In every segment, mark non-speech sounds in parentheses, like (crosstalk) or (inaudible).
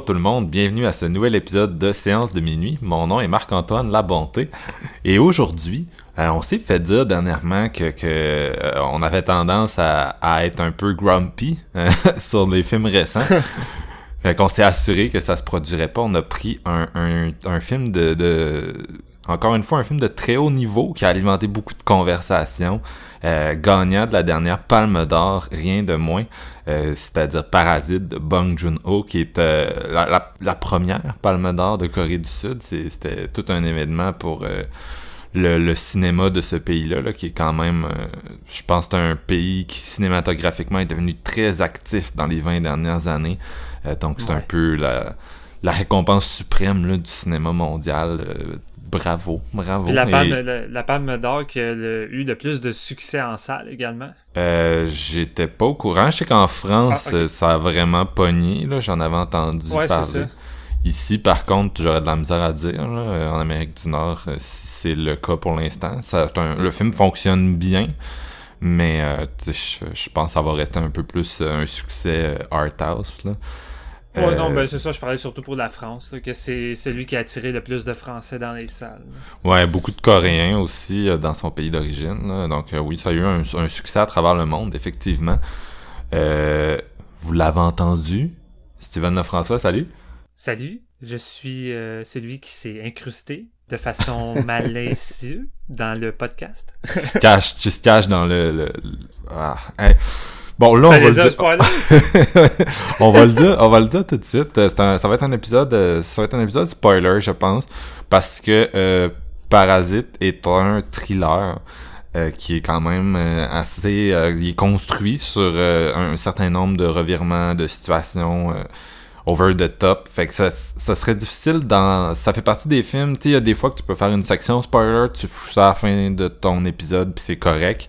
Bonjour tout le monde, bienvenue à ce nouvel épisode de Séance de minuit. Mon nom est Marc-Antoine Labonté et aujourd'hui, euh, on s'est fait dire dernièrement que, que euh, on avait tendance à, à, être un peu grumpy euh, (laughs) sur les films récents. (laughs) fait qu'on s'est assuré que ça se produirait pas. On a pris un, un, un film de, de, encore une fois, un film de très haut niveau qui a alimenté beaucoup de conversations. Euh, gagnant de la dernière Palme d'Or, rien de moins, euh, c'est-à-dire Parasite de Bong Joon-ho, qui est euh, la, la, la, première Palme d'Or de Corée du Sud. C'était tout un événement pour le, le, cinéma de ce pays-là, là, qui est quand même, euh, je pense, un pays qui cinématographiquement est devenu très actif dans les 20 dernières années. donc c'est ouais. un peu la, la récompense suprême là, du cinéma mondial bravo, bravo. Puis la palme, Et... la, la palme d'or qui a le, eu le plus de succès en salle également. Euh, J'étais pas au courant. Je sais qu'en France, ah, okay. ça a vraiment pogné. J'en avais entendu ouais, parler. Ici, par contre, j'aurais de la misère à dire. Là, en Amérique du Nord, si c'est le cas pour l'instant. Le film fonctionne bien. Mais euh, je, je, pense que ça va rester un peu plus un succès art house. Là. Ouais, euh... non, ben c'est ça, je parlais surtout pour la France, là, que c'est celui qui a attiré le plus de Français dans les salles. Là. Ouais, beaucoup de Coréens aussi euh, dans son pays d'origine. Donc euh, oui, ça a eu un, un, succès à travers le monde, effectivement. Euh, vous l'avez entendu, Steven Lefrançois, salut. Salut, je suis euh, celui qui s'est incrusté de façon (laughs) malicieuse dans le podcast. tu se caches, tu se caches dans le... le, le... Ah, hey. Bon, là, on va, le dire... (laughs) on va le dire. On va le dire tout de suite. Un, ça va être un épisode, ça va être un épisode spoiler, je pense, parce que euh, Parasite est un thriller. Euh, qui est quand même euh, assez euh, il est construit sur euh, un certain nombre de revirements de situations over the top fait que ça, ça serait difficile dans ça fait partie des films tu sais il y a des fois que tu peux faire une section spoiler tu fous ça à la fin de ton épisode puis c'est correct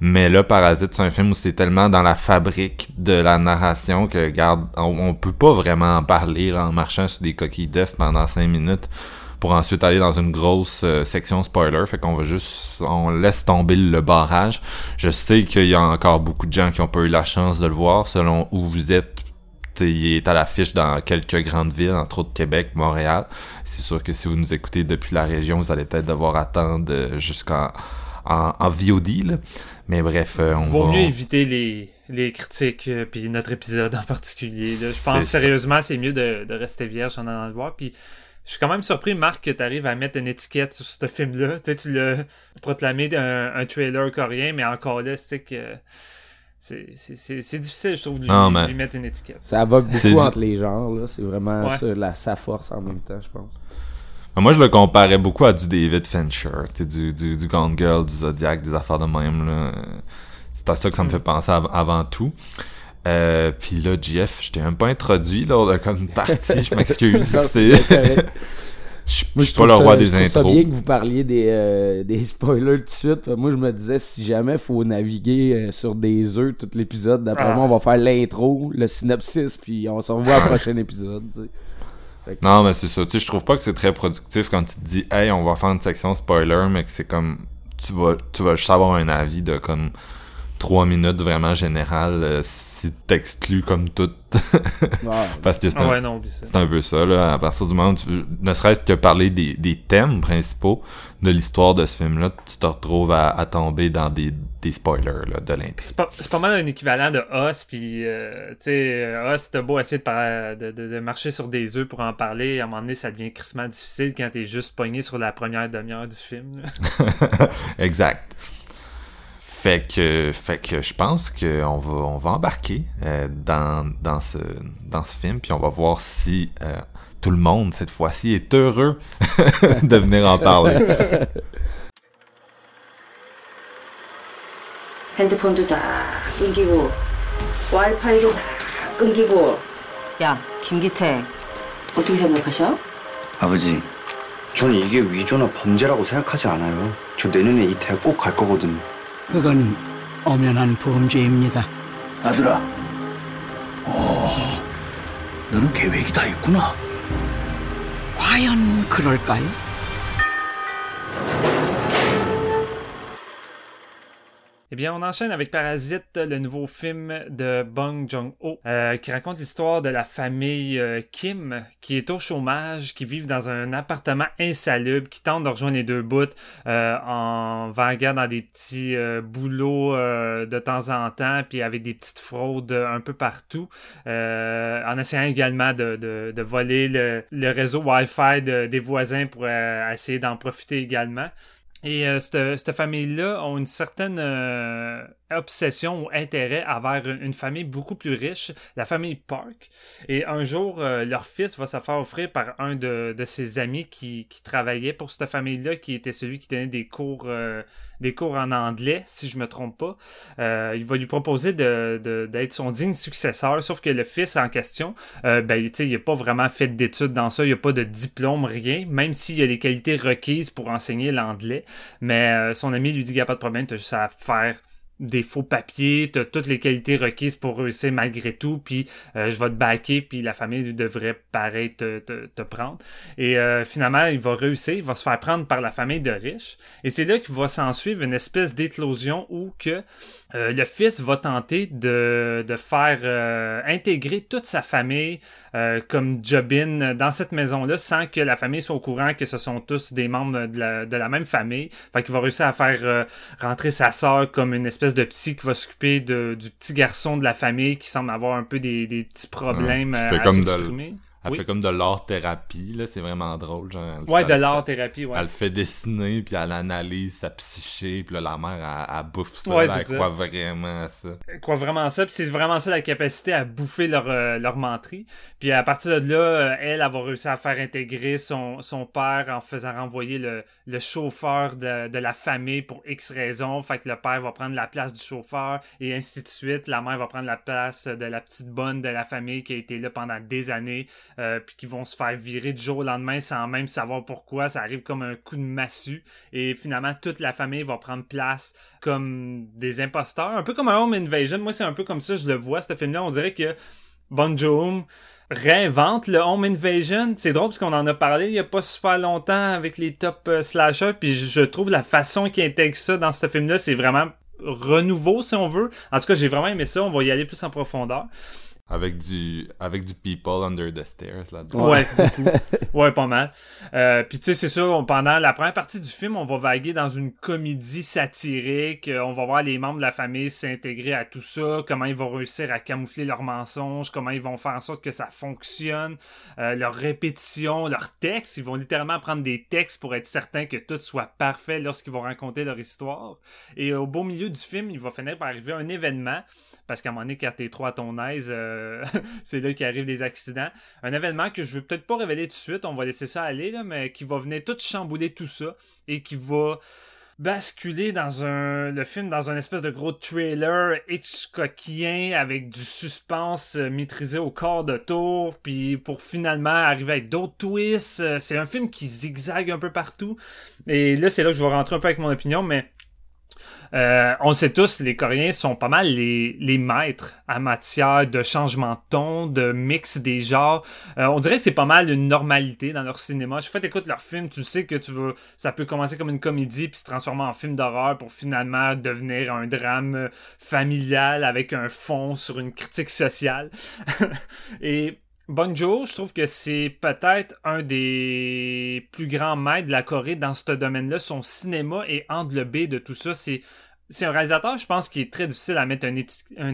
mais là, Parasite, c'est un film où c'est tellement dans la fabrique de la narration que, regarde, on, on peut pas vraiment en parler là, en marchant sur des coquilles d'œufs pendant cinq minutes pour ensuite aller dans une grosse euh, section spoiler. Fait qu'on va juste, on laisse tomber le barrage. Je sais qu'il y a encore beaucoup de gens qui ont pas eu la chance de le voir selon où vous êtes. Il est à l'affiche dans quelques grandes villes, entre autres Québec, Montréal. C'est sûr que si vous nous écoutez depuis la région, vous allez peut-être devoir attendre jusqu'en en, en, VOD. Là. Mais bref, euh, on Vaut va... mieux éviter les, les critiques, euh, puis notre épisode en particulier. Là. Je pense sérieusement, c'est mieux de, de, rester vierge en allant le voir. Puis je suis quand même surpris, Marc, que tu arrives à mettre une étiquette sur ce film-là. Tu sais, tu l'as proclamé un, un, trailer coréen, mais encore là, c'est que c'est difficile, je trouve, de lui, non, mais... lui, mettre une étiquette. Ça vogue beaucoup entre les genres. C'est vraiment ouais. ça, la, sa force en même temps, je pense. Moi, je le comparais beaucoup à du David Fincher, du, du, du Gone Girl, du Zodiac, des affaires de même. C'est à ça que ça me fait penser av avant tout. Euh, Puis là, Jeff, je t'ai même pas introduit lors de comme partie, je m'excuse. c'est. (laughs) Je, moi, je suis pas le roi des intros. C'est bien que vous parliez des, euh, des spoilers tout de suite. Moi, je me disais, si jamais faut naviguer euh, sur des œufs tout l'épisode, d'après ah. moi, on va faire l'intro, le synopsis, puis on se revoit au (laughs) prochain épisode. T'sais. Non, mais c'est ça. Tu sais, je trouve pas que c'est très productif quand tu te dis, hey, on va faire une section spoiler, mais que c'est comme, tu vas, tu vas juste avoir un avis de comme 3 minutes vraiment général. Euh, si t'exclus comme tout. (laughs) ouais, Parce que c'est ah un, ouais, non, un, peu ça, là. À partir du moment où tu ne serait-ce que parler des, des, thèmes principaux de l'histoire de ce film-là, tu te retrouves à, à, tomber dans des, des spoilers là, de l'intrigue. C'est pas, pas, mal un équivalent de Us, puis euh, tu sais, Us, t'as beau essayer de, de, de, de, marcher sur des œufs pour en parler, à un moment donné, ça devient crissement difficile quand t'es juste pogné sur la première demi-heure du film. (laughs) exact. Fait que, fait que je pense qu'on va, on va embarquer euh, dans, dans, ce, dans ce film, puis on va voir si euh, tout le monde, cette fois-ci, est heureux (laughs) de venir en parler. 핸드폰도 다 끊기고 와이파이도 다 끊기고 야 김기태 어떻게 생각하셔? 아버지 저는 이게 위조나 범죄라고 생각하지 않아요 저 내년에 이 대학 꼭 갈 거거든요 그건 엄연한 범죄입니다. 아들아. 어 너는 계획이 다 있구나. 과연 그럴까요? Eh bien, on enchaîne avec Parasite, le nouveau film de Bong Joon-ho, euh, qui raconte l'histoire de la famille euh, Kim, qui est au chômage, qui vivent dans un appartement insalubre, qui tente de rejoindre les deux bouts euh, en vaguant dans des petits boulots de temps en temps, puis avec des petites fraudes un peu partout, en essayant également de, voler le, le, réseau Wi-Fi des voisins pour essayer d'en profiter également. Et euh, cette, famille-là ont une certaine euh, obsession ou intérêt envers une, famille beaucoup plus riche, la famille Park. Et un jour, euh, leur fils va se faire offrir par un de, ses amis qui, qui, travaillait pour cette famille-là, qui était celui qui donnait des cours des cours en anglais, si je me trompe pas. Euh, il va lui proposer d'être de, son digne successeur, sauf que le fils en question, euh, ben, il n'a pas vraiment fait d'études dans ça, il n'a pas de diplôme, rien, même s'il a les qualités requises pour enseigner l'anglais. Mais euh, son ami lui dit qu'il n'y a pas de problème, tu as juste à faire des faux papiers, tu as toutes les qualités requises pour réussir malgré tout, puis euh, je vais te backer, puis la famille devrait pareil te, te, prendre. Et euh, finalement, il va réussir, il va se faire prendre par la famille de riches. Et c'est là qu'il va s'en suivre une espèce d'éclosion où que euh, le fils va tenter de, de faire euh, intégrer toute sa famille euh, comme Jobin dans cette maison-là sans que la famille soit au courant que ce sont tous des membres de la, de la même famille. Fait qu'il va réussir à faire rentrer sa sœur comme une espèce de psy qui va s'occuper du petit garçon de la famille qui semble avoir un peu des, des petits problèmes à s'exprimer. Elle fait comme de l'art-thérapie, là, c'est vraiment drôle. Genre, ouais, de l'art-thérapie, ouais. Elle fait dessiner, puis elle analyse sa psyché, puis là, la mère, elle, bouffe ça, ouais, elle croit vraiment à ça. Elle croit vraiment ça, puis c'est vraiment ça la capacité à bouffer leur, euh, leur menterie. Puis à partir de là, euh, elle, elle va réussir à faire intégrer son, son père en faisant renvoyer le, le chauffeur de, de la famille pour X raisons. Fait que le père va prendre la place du chauffeur, et ainsi de suite. La mère va prendre la place de la petite bonne de la famille qui a été là pendant des années euh, puis qui vont se faire virer du jour au lendemain sans même savoir pourquoi. Ça arrive comme un coup de massue. Et finalement, toute la famille va prendre place comme des imposteurs. Un peu comme un Home Invasion. Moi, c'est un peu comme ça, je le vois, ce film-là. On dirait que Bon Joon réinvente le Home Invasion. C'est drôle parce qu'on en a parlé il y a pas super longtemps avec les top euh, slashers. Puis je trouve la façon qu'il intègre ça dans ce film-là, c'est vraiment renouveau si on veut. En tout cas, j'ai vraiment aimé ça. On va y aller plus en profondeur. Avec du, avec du people under the stairs là-dedans. Ouais, ouais, pas mal. Euh, Puis tu sais, c'est sûr, pendant la première partie du film, on va vaguer dans une comédie satirique. On va voir les membres de la famille s'intégrer à tout ça, comment ils vont réussir à camoufler leurs mensonges, comment ils vont faire en sorte que ça fonctionne, euh, leurs répétitions, leurs textes. Ils vont littéralement prendre des textes pour être certains que tout soit parfait lorsqu'ils vont raconter leur histoire. Et au beau milieu du film, il va finir par arriver un événement parce qu'à un moment donné, quand t'es trop à ton aise, euh, (laughs) c'est là qu'il arrive des accidents. Un événement que je veux peut-être pas révéler tout de suite, on va laisser ça aller, là, mais qui va venir tout chambouler tout ça et qui va basculer dans un le film dans un espèce de gros trailer Hitchcockien avec du suspense euh, maîtrisé au corps de tour puis pour finalement arriver avec d'autres twists euh, c'est un film qui zigzague un peu partout et là c'est là que je vais rentrer un peu avec mon opinion mais euh, on sait tous, les Coréens sont pas mal les, les maîtres en matière de changement de ton, de mix des genres. Euh, on dirait que c'est pas mal une normalité dans leur cinéma. Chaque fois que écoutes leur film, tu sais que tu veux, ça peut commencer comme une comédie puis se transformer en film d'horreur pour finalement devenir un drame familial avec un fond sur une critique sociale. (laughs) Et Bonjo, je trouve que c'est peut-être un des plus grands maîtres de la Corée dans ce domaine-là. Son cinéma est englobé de tout ça. C'est c'est un réalisateur, je pense, qui est très difficile à mettre une,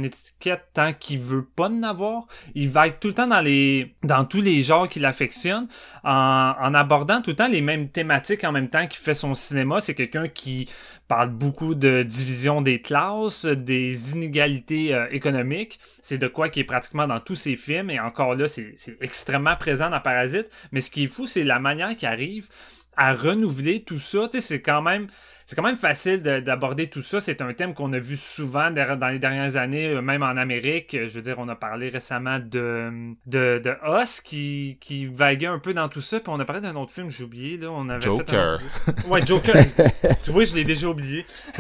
étiquette tant qu'il veut pas en avoir. Il va être tout le temps dans les dans tous les genres qu'il affectionne, en, abordant tout le temps les mêmes thématiques en même temps qu'il fait son cinéma. C'est quelqu'un qui parle beaucoup de division des classes, des inégalités euh, économiques. C'est de quoi qui est pratiquement dans tous ses films. Et encore là, c'est extrêmement présent dans Parasite. Mais ce qui est fou, c'est la manière qu'il arrive à renouveler tout ça. Tu sais, c'est quand même c'est quand même facile d'aborder tout ça. C'est un thème qu'on a vu souvent dans les dernières années, euh, même en Amérique. Je veux dire, on a parlé récemment de, de, de Us qui, qui vaguait un peu dans tout ça. Puis on a parlé d'un autre film, j'ai oublié. Là. On avait Joker. Fait Ouais, Joker. (laughs) tu vois, je l'ai déjà oublié. (laughs)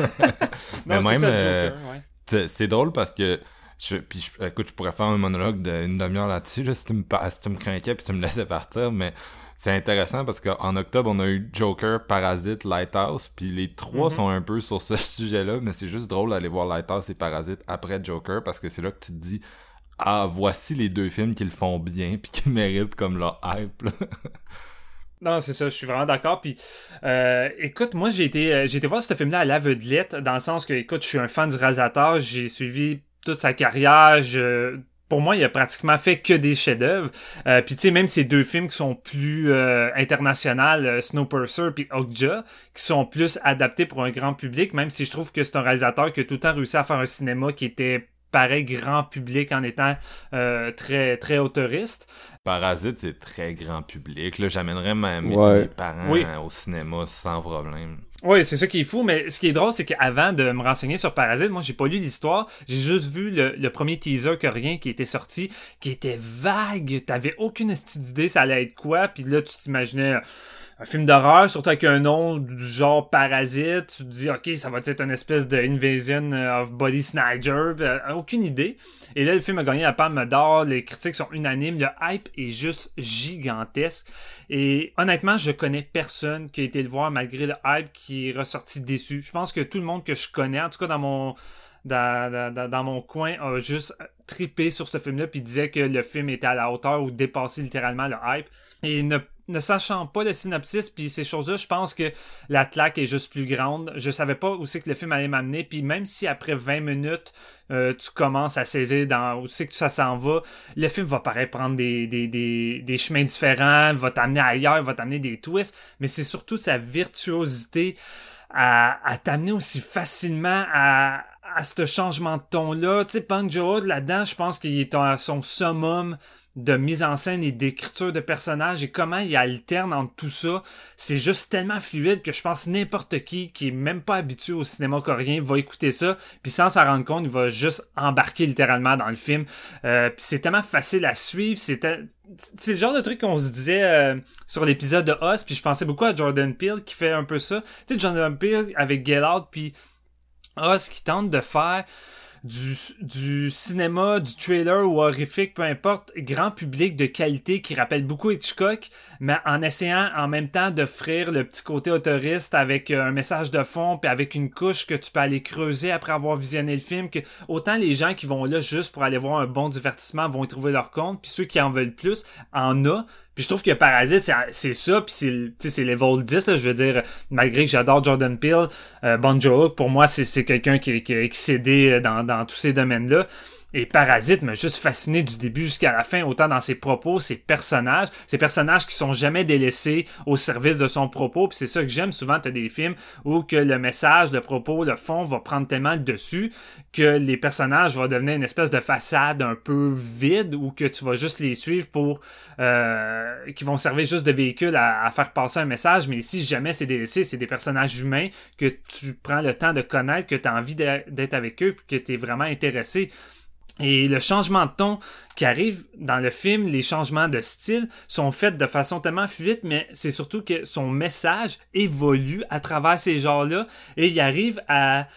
non, c'est ça, Joker. Euh, c'est drôle parce que je, puis écoute, je pourrais faire un monologue d'une demi-heure là-dessus, là, si, tu me, si tu me craquais puis tu me laissais partir, mais c'est intéressant parce qu'en octobre, on a eu Joker, Parasite, Lighthouse, puis les trois mhm. sont un peu sur ce (laughs) sujet-là, mais c'est juste drôle d'aller voir Lighthouse et Parasite après Joker parce que c'est là que tu te dis ah voici les deux films qui le font bien puis qui (laughs) méritent comme leur hype. (laughs) Non, c'est ça, je suis vraiment d'accord. Puis, euh, écoute, moi, j'ai été, euh, j'ai été voir ce film-là à l'aveuglette, dans le sens que, écoute, je suis un fan du réalisateur, j'ai suivi toute sa carrière, je, pour moi, il a pratiquement fait que des chefs-d'œuvre. Euh, puis tu sais, même ces deux films qui sont plus euh, internationaux, euh, Snowpiercer puis Okja, qui sont plus adaptés pour un grand public, même si je trouve que c'est un réalisateur qui a tout le temps réussi à faire un cinéma qui était pareil grand public en étant euh, très très autoriste. Parasite, c'est très grand public. Là, j'amènerais même mes parents au cinéma sans problème. Oui, c'est ça qui est fou, mais ce qui est drôle, c'est qu'avant de me renseigner sur Parasite, moi, j'ai pas lu l'histoire, j'ai juste vu le, premier teaser que rien qui était sorti, qui était vague, t'avais aucune idée ça allait être quoi, puis là, tu t'imaginais un film d'horreur, surtout avec un nom du genre Parasite, tu te dis, ok, ça va être une espèce de Invasion of Body Snatcher, euh, aucune idée. Et là, le film a gagné la Palme d'Or, les critiques sont unanimes, le hype est juste gigantesque. Et honnêtement, je connais personne qui a été le voir malgré le hype qui est ressorti déçu. Je pense que tout le monde que je connais, en tout cas dans mon dans, dans, dans mon coin, a juste trippé sur ce film-là puis disait que le film était à la hauteur ou dépassait littéralement le hype. Et ne ne sachant pas le synopsis puis ces choses-là, je pense que la claque est juste plus grande. Je savais pas où c'est que le film allait m'amener. Puis même si après 20 minutes, euh, tu commences à saisir dans où c'est que ça s'en va, le film va paraître prendre des, des, des, des chemins différents, va t'amener ailleurs, va t'amener des twists. Mais c'est surtout sa virtuosité à, à t'amener aussi facilement à, à ce changement de ton-là. Tu sais, Punk là-dedans, je pense qu'il est à son summum de mise en scène et d'écriture de personnages et comment il alterne entre tout ça, c'est juste tellement fluide que je pense n'importe qui qui est même pas habitué au cinéma coréen va écouter ça, puis sans s'en rendre compte, il va juste embarquer littéralement dans le film. Euh, puis c'est tellement facile à suivre, c'est c'est le genre de truc qu'on se disait euh, sur l'épisode de Us, puis je pensais beaucoup à Jordan Peele qui fait un peu ça. Tu sais Jordan Peele avec Get Out puis Us qui tente de faire du, du cinéma, du trailer ou horrifique, peu importe, grand public de qualité qui rappelle beaucoup Hitchcock, mais en essayant en même temps d'offrir le petit côté autoriste avec euh, un message de fond, puis avec une couche que tu peux aller creuser après avoir visionné le film, que autant les gens qui vont là juste pour aller voir un bon divertissement vont y trouver leur compte, puis ceux qui en veulent plus en a, puis je trouve que Parasite, c'est ça, puis c'est c'est level 10, là, je veux dire, malgré que j'adore Jordan Peele, euh, pour moi, c'est quelqu'un qui, qui, a excédé dans, dans tous ces domaines-là. Et Parasite m'a juste fasciné du début jusqu'à la fin, autant dans ses propos, ses personnages, ces personnages qui sont jamais délaissés au service de son propos. Puis c'est ça que j'aime souvent, t'as des films où que le message, le propos, le fond va prendre tellement le dessus que les personnages vont devenir une espèce de façade un peu vide ou que tu vas juste les suivre pour euh, qui vont servir juste de véhicule à, faire passer un message. Mais si jamais c'est délaissé, c'est des personnages humains que tu prends le temps de connaître, que tu as envie d'être avec eux, que tu es vraiment intéressé. Et le changement de ton qui arrive dans le film, les changements de style sont faits de façon tellement fluide, mais c'est surtout que son message évolue à travers ces genres-là et il arrive à,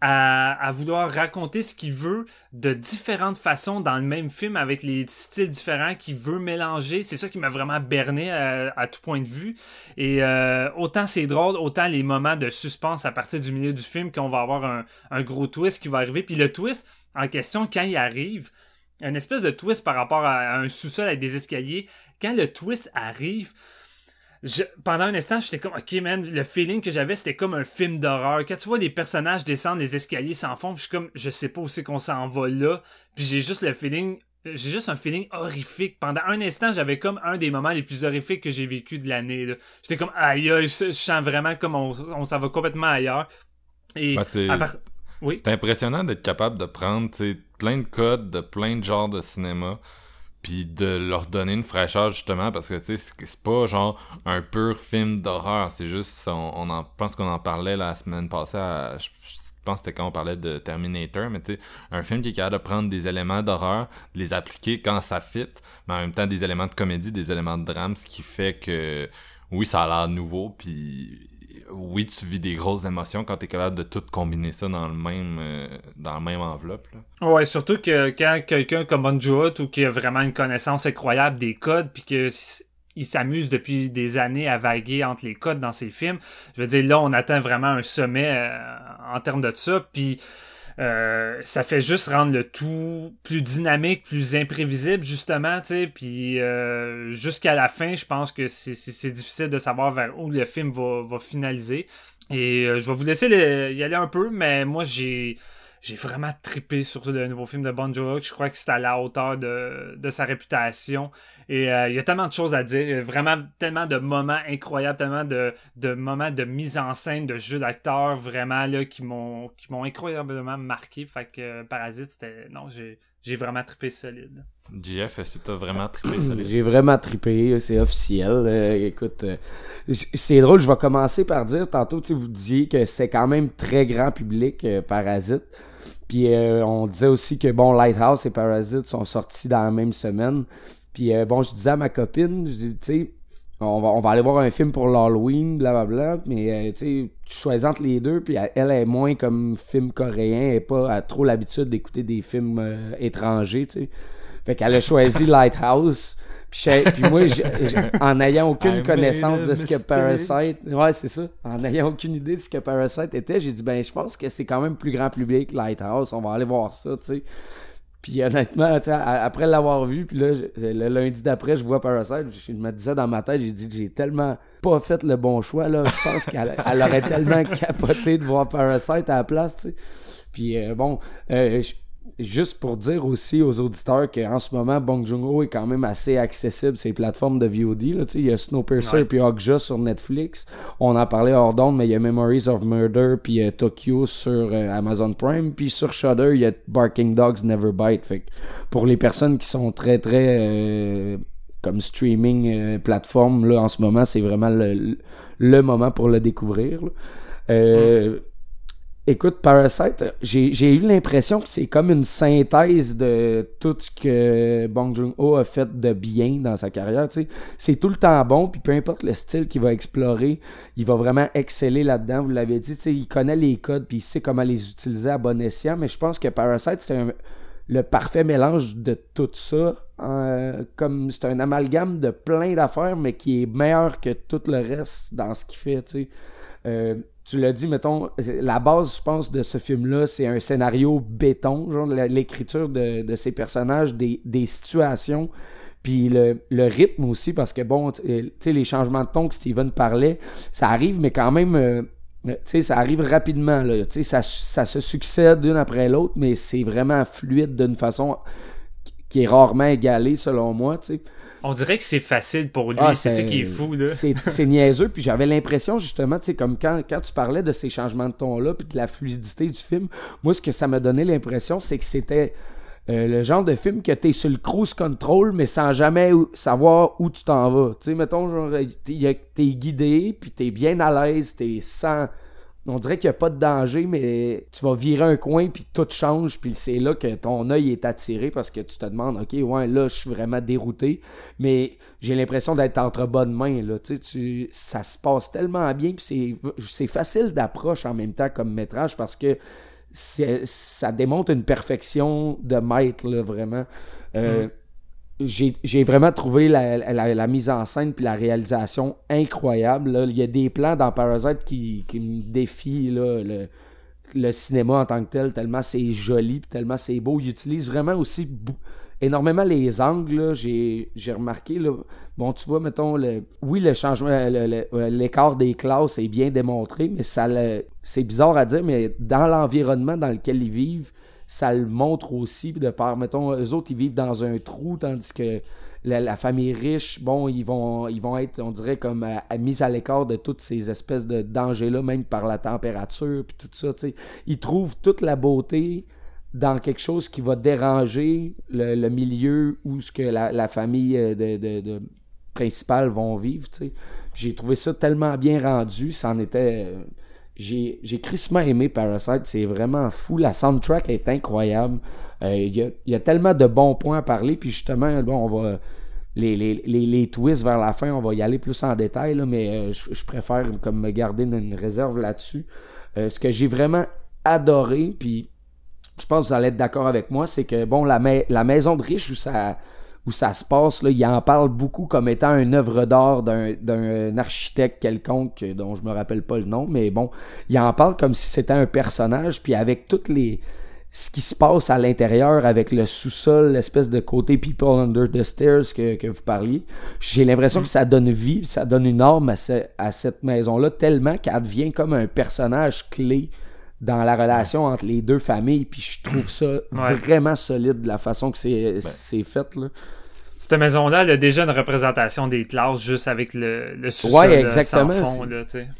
à, vouloir raconter ce qu'il veut de différentes façons dans le même film avec les styles différents qu'il veut mélanger. C'est ça qui m'a vraiment berné à, tout point de vue. Et euh, autant c'est drôle, autant les moments de suspense à partir du milieu du film qu'on va avoir un, un gros twist qui va arriver. Puis le twist, en question quand il arrive. Une espèce de twist par rapport à un sous-sol avec des escaliers. Quand le twist arrive, pendant un instant, j'étais comme, ok, man, le feeling que j'avais, c'était comme un film d'horreur. Quand tu vois des personnages descendre les escaliers sans fond, je suis comme, je sais pas où c'est qu'on s'en va là. Puis j'ai juste le feeling, j'ai juste un feeling horrifique. Pendant un instant, j'avais comme un des moments les plus horrifiques que j'ai vécu de l'année. J'étais comme, aïe, je, sens vraiment comme on, s'en va complètement ailleurs. Et c'est oui. impressionnant d'être capable de prendre plein de codes de plein de genres de cinéma puis de leur donner une fraîcheur justement parce que tu sais c'est pas genre un pur film d'horreur c'est juste on, en pense qu'on en parlait la semaine passée je, pense que c'était quand on parlait de Terminator mais tu sais un film qui est capable de prendre des éléments d'horreur les appliquer quand ça fit mais en même temps des éléments de comédie des éléments de drame ce qui fait que oui ça a l'air nouveau puis oui, tu vis des grosses émotions quand tu es capable de tout combiner ça dans le même euh, dans la même enveloppe. Là. Ouais, surtout que quand quelqu'un comme Bon ou qui a vraiment une connaissance incroyable des codes, puis que il s'amuse depuis des années à vaguer entre les codes dans ses films. Je veux dire, là, on atteint vraiment un sommet euh, en termes de ça. Puis euh, ça fait juste rendre le tout plus dynamique, plus imprévisible, justement, tu sais. Puis euh, jusqu'à la fin, je pense que c'est difficile de savoir vers où le film va, finaliser. Et euh, je vais vous laisser y aller un peu, mais moi, j'ai j'ai vraiment trippé sur le nouveau film de Bon Jovi. Je crois que c'est à la hauteur de, de sa réputation. Et euh, il y a tellement de choses à dire. Vraiment tellement de moments incroyables, tellement de, de moments de mise en scène, de jeu d'acteurs vraiment là, qui m'ont qui m'ont incroyablement marqué. Fait que euh, Parasite, c'était. Non, j'ai. J'ai vraiment trippé solide. JF, est-ce que tu as vraiment trippé solide? J'ai vraiment trippé, c'est officiel. Euh, écoute, c'est drôle, je vais commencer par dire, tantôt, tu vous disiez que c'est quand même très grand public, Parasite. Puis euh, on disait aussi que bon, Lighthouse et Parasite sont sortis dans la même semaine. Puis euh, bon, je disais à ma copine, je dis, tu sais, on va, on va aller voir un film pour l'Halloween, blablabla, mais euh, tu sais, choisis entre les deux, puis elle est moins comme film coréen, et pas trop l'habitude d'écouter des films étrangers, tu sais. Fait qu'elle a choisi (laughs) Lighthouse. Puis, moi, en n'ayant aucune connaissance de ce que Parasite. Ouais, c'est ça. En n'ayant aucune idée de ce que Parasite était, j'ai dit, ben, je pense que c'est quand même plus grand public, Lighthouse. On va aller voir ça, tu sais. Puis honnêtement, après l'avoir vu, puis là, le lundi d'après, je vois Parasite, je me disais dans ma tête, j'ai dit, j'ai tellement pas fait le bon choix, là. Je pense qu'elle (laughs) aurait tellement capoté de voir Parasite à la place, tu sais. Puis euh, bon, euh, juste pour dire aussi aux auditeurs qu'en ce moment, Bong Joon-ho est quand même assez accessible ces plateformes de VOD. Là, il y a Snowpiercer et puis Okja sur Netflix. On en parlait hors d'onde, mais il y a Memories of Murder puis euh, Tokyo sur euh, Amazon Prime. Puis sur Shudder, il y a Barking Dogs Never Bite. Fait pour les personnes qui sont très très euh, comme streaming plateforme, là, en ce moment, c'est vraiment le, le, moment pour le découvrir. Euh, Écoute, Parasite, j'ai eu l'impression que c'est comme une synthèse de tout ce que Bong Joon-ho a fait de bien dans sa carrière. C'est tout le temps bon, puis peu importe le style qu'il va explorer, il va vraiment exceller là-dedans. Vous l'avez dit, il connaît les codes, puis il sait comment les utiliser à bon escient. Mais je pense que Parasite, c'est le parfait mélange de tout ça. comme c'est un amalgame de plein d'affaires, mais qui est meilleur que tout le reste dans ce qu'il fait. tu Euh, tu l'as dit, mettons, la base, je pense, de ce film-là, c'est un scénario béton, genre l'écriture de, de, ces personnages, des, des situations, puis le, le, rythme aussi, parce que bon, tu sais, les changements de ton que Steven parlait, ça arrive, mais quand même, euh, tu sais, ça arrive rapidement, là, tu sais, ça, ça se succède l'une après l'autre, mais c'est vraiment fluide d'une façon qui est rarement égalée, selon moi, tu sais. On dirait que c'est facile pour lui, ah, c'est ça qui est fou. Là. C'est niaiseux, puis j'avais l'impression justement, tu sais, comme quand, quand tu parlais de ces changements de ton-là, puis de la fluidité du film, moi ce que ça m'a donné l'impression, c'est que c'était euh, le genre de film que t'es sur le cruise control, mais sans jamais savoir où tu t'en vas. Tu sais, mettons, genre, t'es guidé, puis t'es bien à l'aise, t'es sans on dirait qu'il n'y a pas de danger, mais tu vas virer un coin, puis tout change, puis c'est là que ton œil est attiré parce que tu te demandes, OK, ouais, là, je suis vraiment dérouté, mais j'ai l'impression d'être entre bonnes mains, là. Tu sais, tu, ça se passe tellement bien, puis c'est facile d'approche en même temps comme métrage parce que ça démontre une perfection de maître, là, vraiment. Euh, mm j'ai vraiment trouvé la, mise en scène puis la réalisation incroyable. Il y a des plans dans Parasite qui, me défient. Le cinéma en tant que tel, tellement c'est joli, tellement c'est beau. Il utilise vraiment aussi énormément les angles. J'ai remarqué, bon, tu vois, mettons, le, oui, le changement, l'écart des classes est bien démontré, mais ça c'est bizarre à dire, mais dans l'environnement dans lequel ils vivent, ça le montre aussi de par, mettons, eux autres, ils vivent dans un trou, tandis que la, famille riche, bon, ils vont, ils vont être, on dirait, comme à, mis à l'écart de toutes ces espèces de dangers-là, même par la température, puis tout ça, tu sais. Ils trouvent toute la beauté dans quelque chose qui va déranger le, milieu où ce que la, famille euh, de, de, principale vont vivre, tu sais. J'ai trouvé ça tellement bien rendu, ça en était... J'ai, crissement aimé Parasite, c'est vraiment fou. La soundtrack est incroyable. Euh, il y, a, tellement de bons points à parler, puis justement, bon, on va. Les, twists vers la fin, on va y aller plus en détail, mais euh, je, préfère comme me garder une, réserve là-dessus. Euh, ce que j'ai vraiment adoré, puis je pense que vous allez être d'accord avec moi, c'est que bon, la, la maison de riche où ça où ça se passe, là, il en parle beaucoup comme étant une œuvre d'art d'un architecte quelconque dont je me rappelle pas le nom, mais bon, il en parle comme si c'était un personnage, puis avec toutes les ce qui se passe à l'intérieur avec le sous-sol, l'espèce de côté people under the stairs que, que vous parliez, j'ai l'impression que ça donne vie, ça donne une arme à, à cette maison-là tellement qu'elle devient comme un personnage clé dans la relation entre les deux familles. Puis je trouve ça vraiment solide de la façon que c'est ben. fait. Là. Cette maison-là, elle a déjà une représentation des classes juste avec le, le sous-sol ouais, exactement. fond.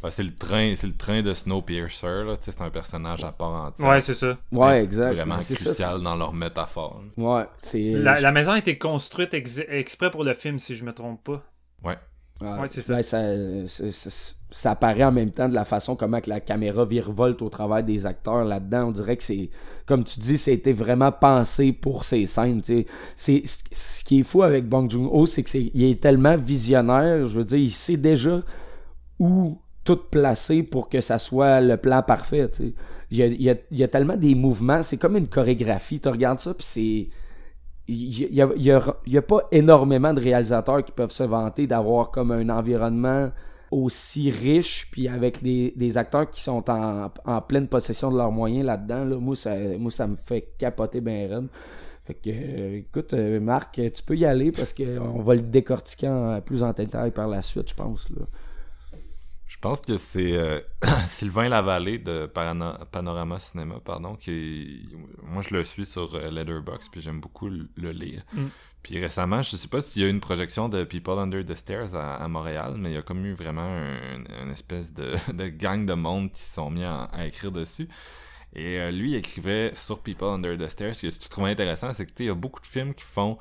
c'est le train, c'est le train de Snowpiercer. C'est un personnage à part entière. Ouais, c'est ça. Ouais, exact. Vraiment crucial dans leur métaphore. Ouais, c'est. La, maison a été construite exprès pour le film, si je me trompe pas. Ouais. Ouais, c'est ça. ça, ça, apparaît en même temps de la façon comment la caméra virevolte au travers des acteurs là-dedans. On dirait que c'est, comme tu dis, c'était vraiment pensé pour ces scènes. C'est, ce qui est fou avec Bong Joon-ho, c'est qu'il est, tellement visionnaire. Je veux dire, il sait déjà où tout placer pour que ça soit le plan parfait. Il y, a, il, y a, tellement des mouvements. C'est comme une chorégraphie. Tu regardes ça, puis c'est il n'y a, pas énormément de réalisateurs qui peuvent se vanter d'avoir comme un environnement aussi riche, puis avec des acteurs qui sont en, pleine possession de leurs moyens là-dedans. Là, moi, ça, moi, ça me fait capoter bien raide. Fait que, euh, écoute, euh, Marc, tu peux y aller parce qu'on va le décortiquer en, plus en détail par la suite, je pense. Là. Je pense que c'est euh, (coughs) Sylvain Lavallée de Panorama Cinéma, pardon, qui moi je le suis sur Letterboxd puis j'aime beaucoup le, lire. Mm. Puis récemment, je sais pas s'il y a une projection de People Under the Stairs à, Montréal, mais il y a comme eu vraiment une espèce (laughs) de, gang de monde qui se sont mis à, écrire dessus. Et euh, lui, il écrivait sur People Under the Stairs. Ce que je trouve intéressant, c'est que il y a beaucoup de films qui font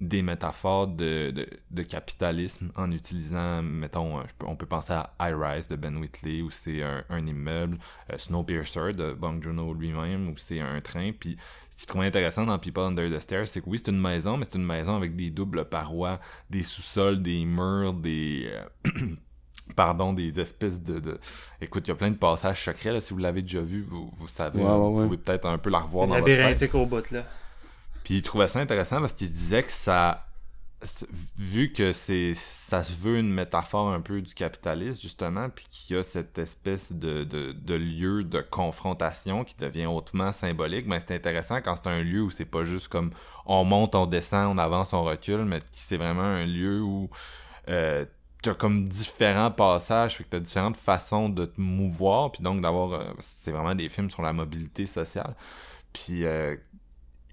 des métaphores de, de, capitalisme en utilisant, mettons, euh, on peut penser à High Rise de Ben Whitley, où c'est un, immeuble, euh, Snowpiercer de Bong Joon-ho lui-même, où c'est un train. Puis ce qui est trop intéressant dans People Under the Stairs, c'est que oui, c'est une maison, mais c'est une maison avec des doubles parois, des sous-sols, des murs, des... Euh, (clears throat) pardon, des espèces de, de... Écoute, il y a plein de passages secrets, là, si vous l'avez déjà vu, vous, vous savez, vous pouvez peut-être un peu la revoir dans labyrinthique au bout, là. Puis il trouvait ça intéressant parce qu'il disait que ça. Vu que c'est ça se veut une métaphore un peu du capitalisme, justement, puis qu'il y a cette espèce de, de, lieu de confrontation qui devient hautement symbolique, mais c'est intéressant quand c'est un lieu où c'est pas juste comme on monte, on descend, on avance, on recule, mais c'est vraiment un lieu où euh, tu as comme différents passages, fait que tu as différentes façons de te mouvoir, puis donc d'avoir. Euh, c'est vraiment des films sur la mobilité sociale. Puis euh,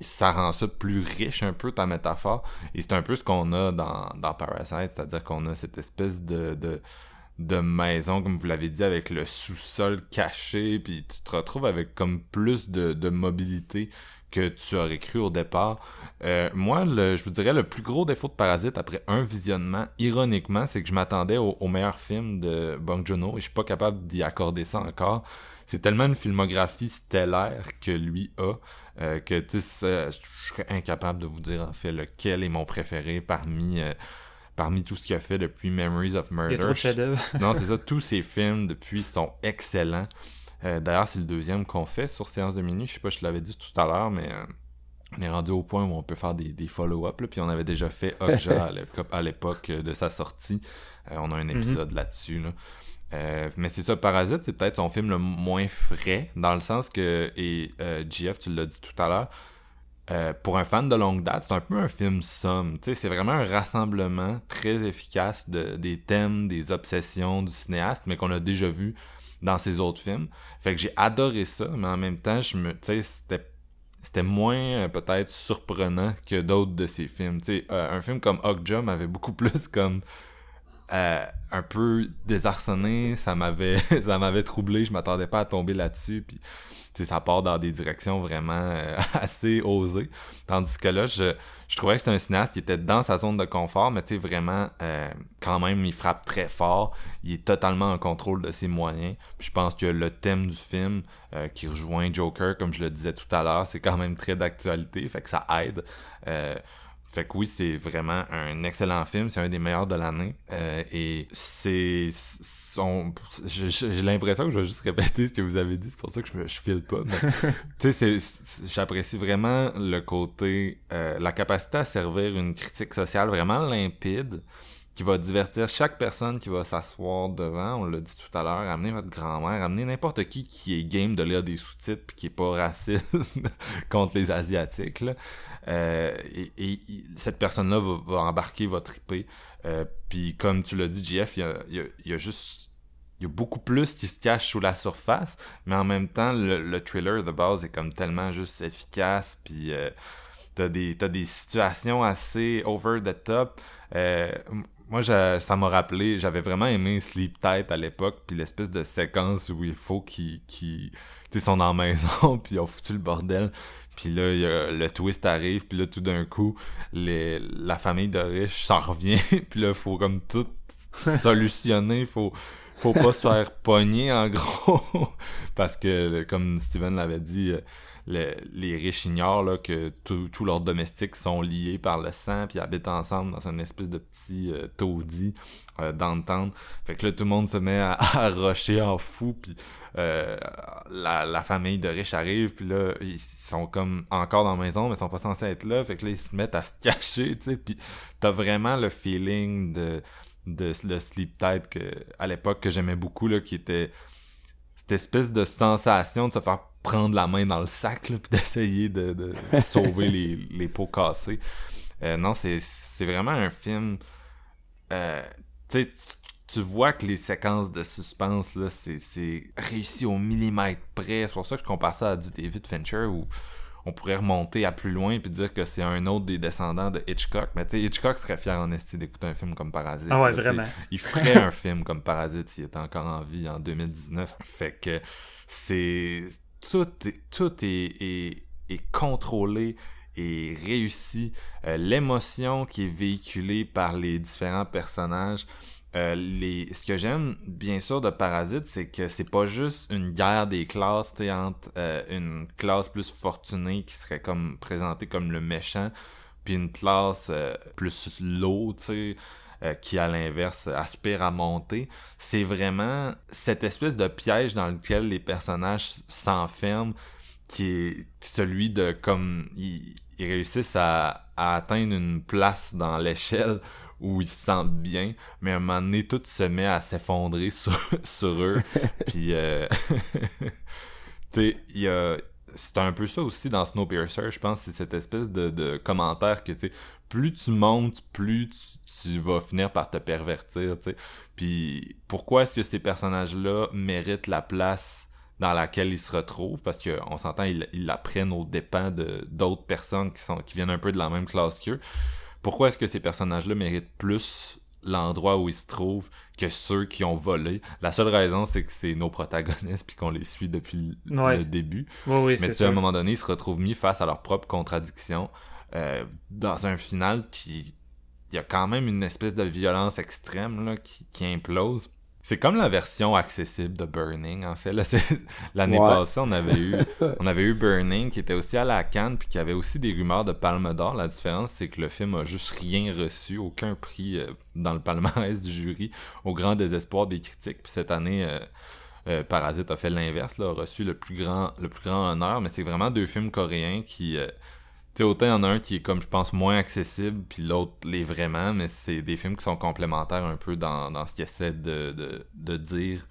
ça rend ça plus riche un peu ta métaphore. Et c'est un peu ce qu'on a dans, dans Parasite, c'est-à-dire qu'on a cette espèce de, de, de maison, comme vous l'avez dit, avec le sous-sol caché, puis tu te retrouves avec comme plus de, de mobilité que tu aurais cru au départ. Euh, moi, le, je vous dirais, le plus gros défaut de Parasite après un visionnement, ironiquement, c'est que je m'attendais au, au, meilleur film de Bong Joon-ho et je suis pas capable d'y accorder ça encore. C'est tellement une filmographie stellaire que lui a euh, que tu je serais incapable de vous dire en fait lequel est mon préféré parmi euh, parmi tout ce qu'il a fait depuis Memories of Murder. non, c'est ça, tous ses films depuis sont excellents. Euh, d'ailleurs, c'est le deuxième qu'on fait sur Séance de minuit. Je sais pas, je l'avais dit tout à l'heure, mais on est rendu au point où on peut faire des, des follow-up. Puis on avait déjà fait Okja à (laughs) l'époque de sa sortie. on a un mhm. épisode là-dessus. Euh, mais c'est ça, Parasite, c'est peut-être son film le moins frais, dans le sens que, et euh, GF, tu l'as dit tout à l'heure, euh, pour un fan de longue date, c'est un peu un film somme. C'est vraiment un rassemblement très efficace de, des thèmes, des obsessions du cinéaste, mais qu'on a déjà vu dans ses autres films. Fait que j'ai adoré ça, mais en même temps, je me, c'était c'était moins euh, peut-être surprenant que d'autres de ses films. Euh, un film comme Okja m'avait beaucoup (laughs) plus comme euh, un peu désarçonné, ça m'avait (laughs) ça m'avait troublé, je m'attendais pas à tomber là-dessus puis ça part dans des directions vraiment euh, (laughs) assez osées. Tandis que là, je, je trouvais que c'était un cinéaste qui était dans sa zone de confort, mais tu sais, vraiment, euh, quand même, il frappe très fort. Il est totalement en contrôle de ses moyens. Puis je pense que le thème du film, qui rejoint Joker, comme je le disais tout à l'heure, c'est quand même très d'actualité, fait que ça aide. Fait que oui, c'est vraiment un excellent film, c'est un des meilleurs de l'année. Euh, et c'est. J'ai l'impression que je vais juste répéter ce que vous avez dit, c'est pour ça que je, je file pas. (laughs) tu sais, j'apprécie vraiment le côté. Euh, la capacité à servir une critique sociale vraiment limpide qui va divertir chaque personne qui va s'asseoir devant. On l'a dit tout à l'heure, amener votre grand-mère, amener n'importe qui qui est game de lire des sous-titres puis qui est pas raciste (laughs) contre les Asiatiques. Euh, et, cette personne-là va, embarquer, va triper. Euh, puis comme tu l'as dit, JF, il y a, juste il y a beaucoup plus qui se cache sous la surface, mais en même temps, le, thriller de base est comme tellement juste efficace, puis euh, t'as des, des situations assez over the top. Moi, ça m'a rappelé, j'avais vraiment aimé Sleep Tight à l'époque, puis l'espèce de séquence où il faut qu'ils, qu sont dans la maison, (laughs) puis ils ont foutu le bordel. Puis là, le twist arrive, puis là, tout d'un coup, les, la famille de riches s'en revient, (laughs) puis là, il faut comme tout (laughs) solutionner, faut faut pas se faire pogner en gros (laughs) parce que comme Steven l'avait dit les riches ignorent là, que tous leurs domestiques sont liés par le sang puis habitent ensemble dans une espèce de petit euh, taudis euh, d'entente. Fait que là, tout le monde se met à, (laughs) à rocher en fou puis euh, la, la, famille de riches arrive puis là, ils sont comme encore dans la maison mais ils sont pas censés être là. Fait que là, ils se mettent à se (laughs) cacher, tu sais, puis t'as vraiment le feeling de de le sleep tight que à l'époque que j'aimais beaucoup là qui était cette espèce de sensation de se faire prendre la main dans le sac, (laughs) puis d'essayer de, sauver les, (laughs) les, pots cassés. Euh, non, c'est vraiment un film. Euh, tu tu vois que les séquences de suspense, là, c'est réussi au millimètre près. C'est pour ça que je compare ça à du David Fincher où on pourrait remonter à plus loin et dire que c'est un autre des descendants de Hitchcock. Mais tu sais, Hitchcock serait fier en esti d'écouter un film comme Parasite. Ah ouais, vraiment. Il ferait un film comme Parasite s'il était encore en vie en 2019. Fait que c'est tout est, tout est, est, contrôlé et réussi. Euh, l'émotion qui est véhiculée par les différents personnages. Euh, les... Ce que j'aime, bien sûr, de Parasite, c'est que c'est pas juste une guerre des classes entre euh, une classe plus fortunée qui serait comme présentée comme le méchant, puis une classe plus low, tu euh, qui, à l'inverse, aspire à monter. C'est vraiment cette espèce de piège dans lequel les personnages s'enferment, qui est celui de comme ils, réussissent à, atteindre une place dans l'échelle où ils se sentent bien, mais à un moment donné, tout se met à s'effondrer (laughs) sur, eux. (laughs) Puis, euh, (laughs) tu sais, il y a c'est un peu ça aussi dans Snowpiercer, je pense, c'est cette espèce de, de commentaire que, tu sais, plus tu montes, plus tu, vas finir par te pervertir, tu sais. Puis pourquoi est-ce que ces personnages-là méritent la place dans laquelle ils se retrouvent? Parce qu'on s'entend, ils, ils la prennent aux dépens de d'autres personnes qui, sont, qui viennent un peu de la même classe qu'eux. Pourquoi est-ce que ces personnages-là méritent plus l'endroit où ils se trouvent que ceux qui ont volé? La seule raison, c'est que c'est nos protagonistes puis qu'on les suit depuis le début. Oui, Mais à un moment donné, ils se retrouvent mis face à leurs propres contradictions euh, dans un final qui il y a quand même une espèce de violence extrême là, qui, qui implose. C'est comme la version accessible de Burning, en fait. (laughs) L'année passée, on avait, eu, (laughs) on avait eu Burning qui était aussi à la Cannes puis qui avait aussi des rumeurs de Palme d'Or. La différence, c'est que le film a juste rien reçu, aucun prix euh, dans le palmarès du jury, au grand désespoir des critiques. Puis cette année, euh, euh, Parasite a fait l'inverse, a reçu le plus grand, le plus grand honneur. Mais c'est vraiment deux films coréens qui sais, autant il y en a un qui est comme je pense moins accessible, puis l'autre l'est vraiment, mais c'est des films qui sont complémentaires un peu dans, dans ce qu'ils essaient de, de, de dire.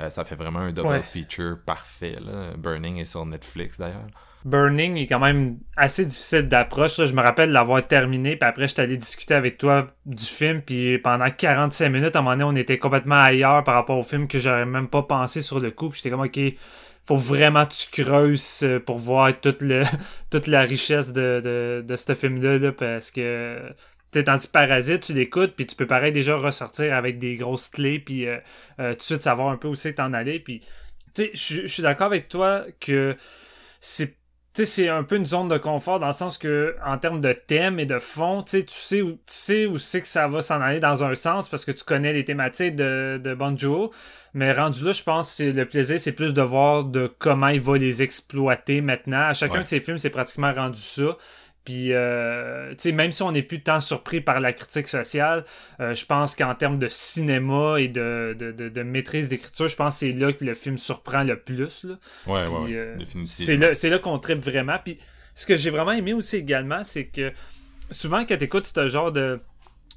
Euh, ça fait vraiment un double feature parfait. Là. Burning est sur Netflix d'ailleurs. Burning est quand même assez difficile d'approche. Je me rappelle l'avoir terminé, puis après, j'étais allé discuter avec toi du film, puis pendant 45 minutes, à un moment donné, on était complètement ailleurs par rapport au film que j'aurais même pas pensé sur le coup. J'étais comme, ok, faut vraiment que tu creuses euh, pour voir toute, le, (laughs) toute la richesse de, de, de ce film-là, là, parce que tandis Parasite, tu l'écoutes, puis tu peux pareil déjà ressortir avec des grosses clés, puis euh, euh, tout de suite savoir un peu où c'est t'en aller. Puis, tu sais, je suis d'accord avec toi que c'est c'est un peu une zone de confort dans le sens que en termes de thème et de fond, tu sais où tu sais où c'est que ça va s'en aller dans un sens parce que tu connais les thématiques de, de Bonjour. Mais rendu là, je pense que le plaisir, c'est plus de voir de comment il va les exploiter maintenant. À chacun de ses films, c'est pratiquement rendu ça. Puis, euh, tu sais, même si on n'est plus tant surpris par la critique sociale, euh, je pense qu'en termes de cinéma et de, de, de, maîtrise d'écriture, je pense que c'est là que le film surprend le plus. Là. Ouais, ouais, euh, C'est là, là qu'on tripe vraiment. Puis, ce que j'ai vraiment aimé aussi également, c'est que souvent, quand tu écoutes ce genre de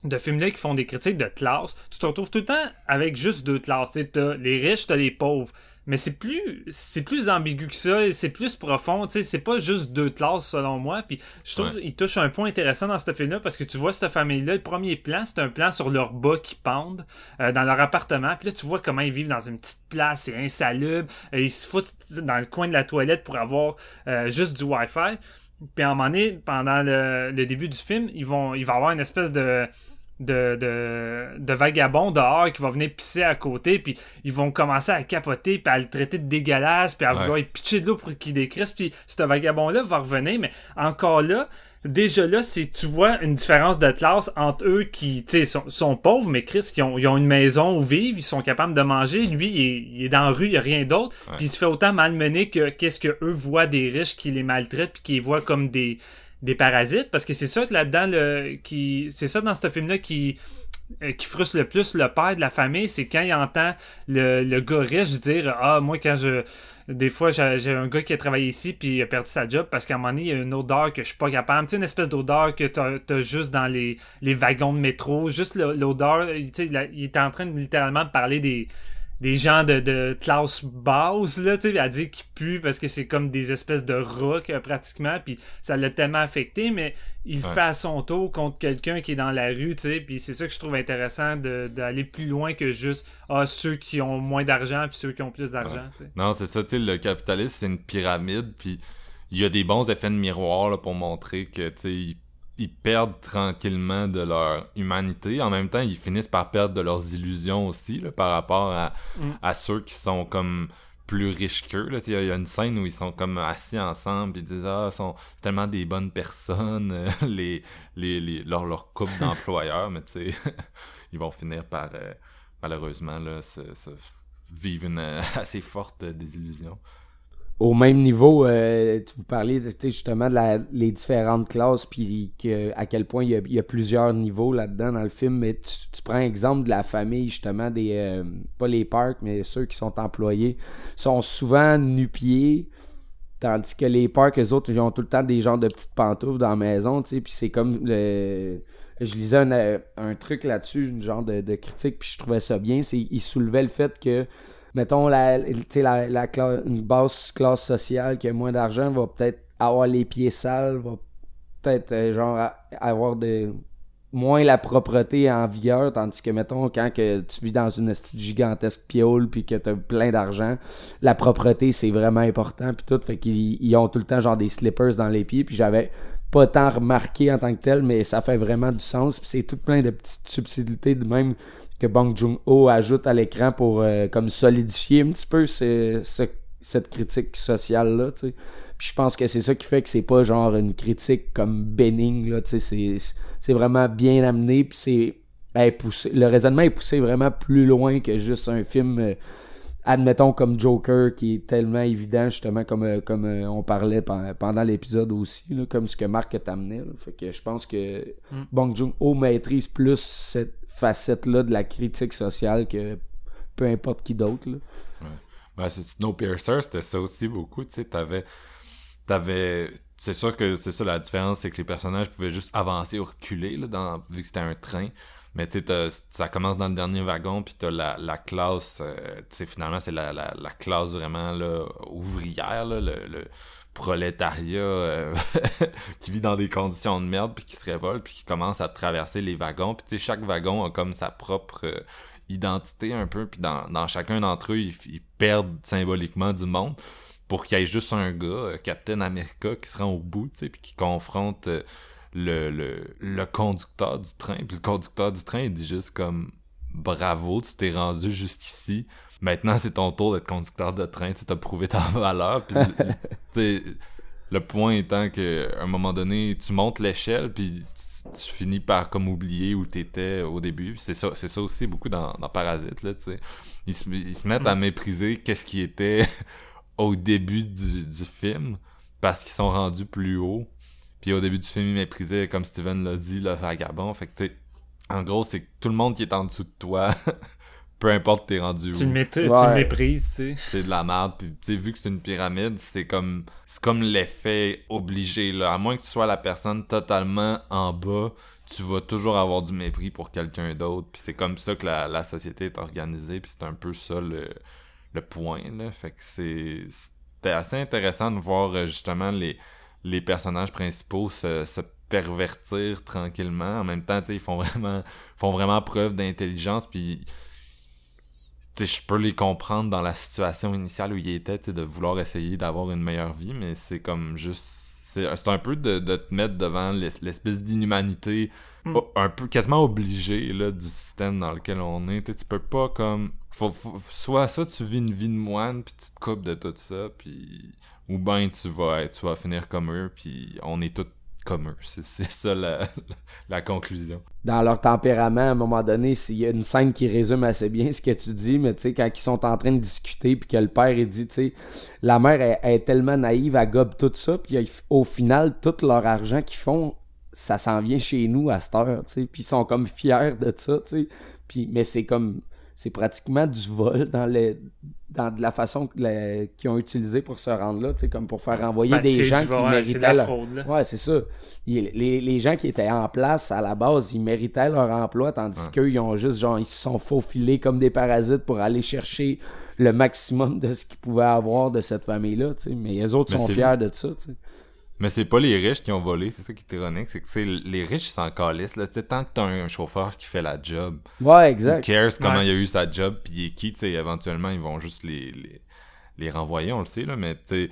de films-là qui font des critiques de classe, tu te retrouves tout le temps avec juste deux classes. T'as les riches, t'as les pauvres mais c'est plus c'est plus ambigu que ça c'est plus profond tu sais c'est pas juste deux classes selon moi puis je trouve qu'il touche un point intéressant dans ce film là parce que tu vois cette famille là le premier plan c'est un plan sur leur bas qui pendent euh, dans leur appartement puis là tu vois comment ils vivent dans une petite place c'est insalubre euh, ils se foutent dans le coin de la toilette pour avoir euh, juste du wifi puis à un moment donné pendant le, le début du film ils vont il va avoir une espèce de de, de, de vagabonds dehors qui vont venir pisser à côté, puis ils vont commencer à capoter, puis à le traiter de dégueulasse, puis à vouloir pitcher de l'eau pour qu'il décrisse, puis ce vagabond-là va revenir, mais encore là, déjà là, c'est tu vois une différence de classe entre eux qui sont, sont pauvres, mais Chris, qui ont, ils ont une maison où vivre, ils sont capables de manger. Lui, il est, dans la rue, il n'y a rien d'autre. Puis il se fait autant malmener que qu'est-ce que eux voient des riches qui les maltraitent, puis qui les voient comme des, des parasites parce que c'est ça là-dedans le qui c'est ça dans ce film là qui euh, qui frustre le plus le père de la famille, c'est quand il entend le, le gars riche dire Ah, moi, quand je. Des fois, j'ai un gars qui a travaillé ici puis il a perdu sa job parce qu'à un moment donné, il y a une odeur que je suis pas capable. Tu sais, une espèce d'odeur que t'as as juste dans les, les wagons de métro. Juste l'odeur. Tu sais, il est en train de littéralement parler des des gens de, de classe basse, là, tu sais, elle dit qu'ils puent parce que c'est comme des espèces de rocs, pratiquement, puis ça l'a tellement affecté, mais il fait à son tour contre quelqu'un qui est dans la rue, tu sais, puis c'est ça que je trouve intéressant d'aller plus loin que juste, ah, ceux qui ont moins d'argent puis ceux qui ont plus d'argent, Non, c'est ça, tu sais, le capitalisme, c'est une pyramide, puis il y a des bons effets de miroir, là, pour montrer que, tu sais, ils perdent tranquillement de leur humanité. En même temps, ils finissent par perdre de leurs illusions aussi par rapport à, mm. à, ceux qui sont comme plus riches qu'eux. Il y, a une scène où ils sont comme assis ensemble et ils disent Ah, sont tellement des bonnes personnes, (laughs) les, les, les, leur, leur couple (laughs) d'employeurs, mais tu sais, (laughs) ils vont finir par euh, malheureusement là, se, vivre une assez forte désillusion au même niveau, euh, vous parliez justement de les différentes classes, puis à quel point il y, a, plusieurs niveaux là-dedans dans le film. Mais tu, tu prends exemple de la famille, justement, des euh, pas les parcs, mais ceux qui sont employés, sont souvent nu-pieds, tandis que les parcs, eux autres, ils ont tout le temps des genres de petites pantoufles dans la maison, tu sais, puis c'est comme. Je lisais un, un truc là-dessus, une genre de, de critique, puis je trouvais ça bien, c'est il soulevait le fait que mettons, la, la, la une basse classe sociale qui a moins d'argent va peut-être avoir les pieds sales, va peut-être, euh, avoir de moins la propreté en vigueur, tandis que, mettons, quand que tu vis dans une gigantesque piole puis que tu as plein d'argent, la propreté, c'est vraiment important puis tout, fait qu'ils ont tout le temps, genre, des slippers dans les pieds, puis j'avais pas tant remarqué en tant que tel, mais ça fait vraiment du sens, puis c'est tout plein de petites subtilités de même que Bong Joon-ho ajoute à l'écran pour euh, comme solidifier un petit peu cette critique sociale-là, tu sais. Puis je pense que c'est ça qui fait que c'est pas genre une critique comme bénigne, là, tu sais, c'est vraiment bien amené, puis c'est le raisonnement est poussé vraiment plus loin que juste un film, euh, admettons comme Joker, qui est tellement évident, justement, comme, euh, comme on parlait pendant l'épisode aussi, là, comme ce que Marc t'a amené. Fait que je pense que mm. Bong Joon-ho maîtrise plus cette facette-là de la critique sociale que peu importe qui d'autre. Ouais. Ben, Snowpiercer, c'était ça aussi beaucoup. Tu sais, t'avais, t'avais c'est sûr que c'est ça la différence, c'est que les personnages pouvaient juste avancer ou reculer, dans, vu que c'était un train. Mais tu ça commence dans le dernier wagon, puis t'as la, la classe, euh, tu sais, finalement, c'est la, la, la, classe vraiment là, ouvrière, là, le, prolétariat euh, (laughs) qui vit dans des conditions de merde, puis qui se révolte, puis qui commence à traverser les wagons. Puis tu sais, chaque wagon a comme sa propre euh, identité un peu, puis dans, dans chacun d'entre eux, ils, perdent symboliquement du monde pour qu'il y ait juste un gars, Captain America, qui se rend au bout, tu sais, puis qui confronte le, le, le conducteur du train. Puis le conducteur du train, il dit juste comme bravo, tu t'es rendu jusqu'ici. Maintenant, c'est ton tour d'être conducteur de train. Tu as prouvé ta (laughs) valeur. Puis, le point étant qu'à un moment donné, tu montes l'échelle, puis tu, finis par comme oublier où tu étais au début. C'est ça, c'est ça aussi beaucoup dans, dans Parasite. Là, ils, se, ils se mettent à mépriser qu'est-ce qui était (laughs) au début du, du film parce qu'ils sont rendus plus haut puis au début du film, il méprisait, comme Steven l'a dit, le vagabond. Fait que, en gros, c'est que tout le monde qui est en dessous de toi, (laughs) peu importe t'es rendu tu où. Le tu le méprises, tu sais. C'est de la merde. Puis, tu sais, vu que c'est une pyramide, c'est comme, c'est comme l'effet obligé, là. À moins que tu sois la personne totalement en bas, tu vas toujours avoir du mépris pour quelqu'un d'autre. Puis c'est comme ça que la, la, société est organisée. Puis c'est un peu ça le, le point, là. Fait que c'est, c'était assez intéressant de voir, euh, justement, les les personnages principaux se, se pervertir tranquillement. En même temps, ils font vraiment, font vraiment preuve d'intelligence, puis je peux les comprendre dans la situation initiale où ils étaient, de vouloir essayer d'avoir une meilleure vie, mais c'est comme juste. C'est un peu de, de, te mettre devant l'espèce d'inhumanité, mm. un peu quasiment obligé là, du système dans lequel on est. tu peux pas comme. Faut, soit ça, tu vis une vie de moine, puis tu te coupes de tout ça, puis ou bien tu vas, tu vas finir comme eux, puis on est tous comme eux. C'est ça la, conclusion. Dans leur tempérament, à un moment donné, il y a une scène qui résume assez bien ce que tu dis, mais tu sais, quand ils sont en train de discuter, puis que le père, dit, tu sais, la mère est tellement naïve, elle gobe tout ça, puis au final, tout leur argent qu'ils font, ça s'en vient chez nous à cette heure, tu sais, puis ils sont comme fiers de ça, tu sais. Puis, mais c'est comme c'est pratiquement du vol dans les dans la façon qu'ils ont utilisé pour se rendre là, comme pour faire renvoyer ben, des gens qui méritaient leur... Ouais, c'est ça. Les, les, gens qui étaient en place à la base, ils méritaient leur emploi, tandis qu'eux, ils ont juste, genre, ils se sont faufilés comme des parasites pour aller chercher le maximum de ce qu'ils pouvaient avoir de cette famille-là, Mais les autres sont fiers de ça, sais. Mais c'est pas les riches qui ont volé, c'est ça qui est ironique, c'est que les riches ils s'en calissent là, tant que t'as un, chauffeur qui fait la job. Ouais, exact. Who cares comment il a eu sa job puis il est qui, tu sais, éventuellement ils vont juste les, les, les renvoyer, on le sait là, mais tu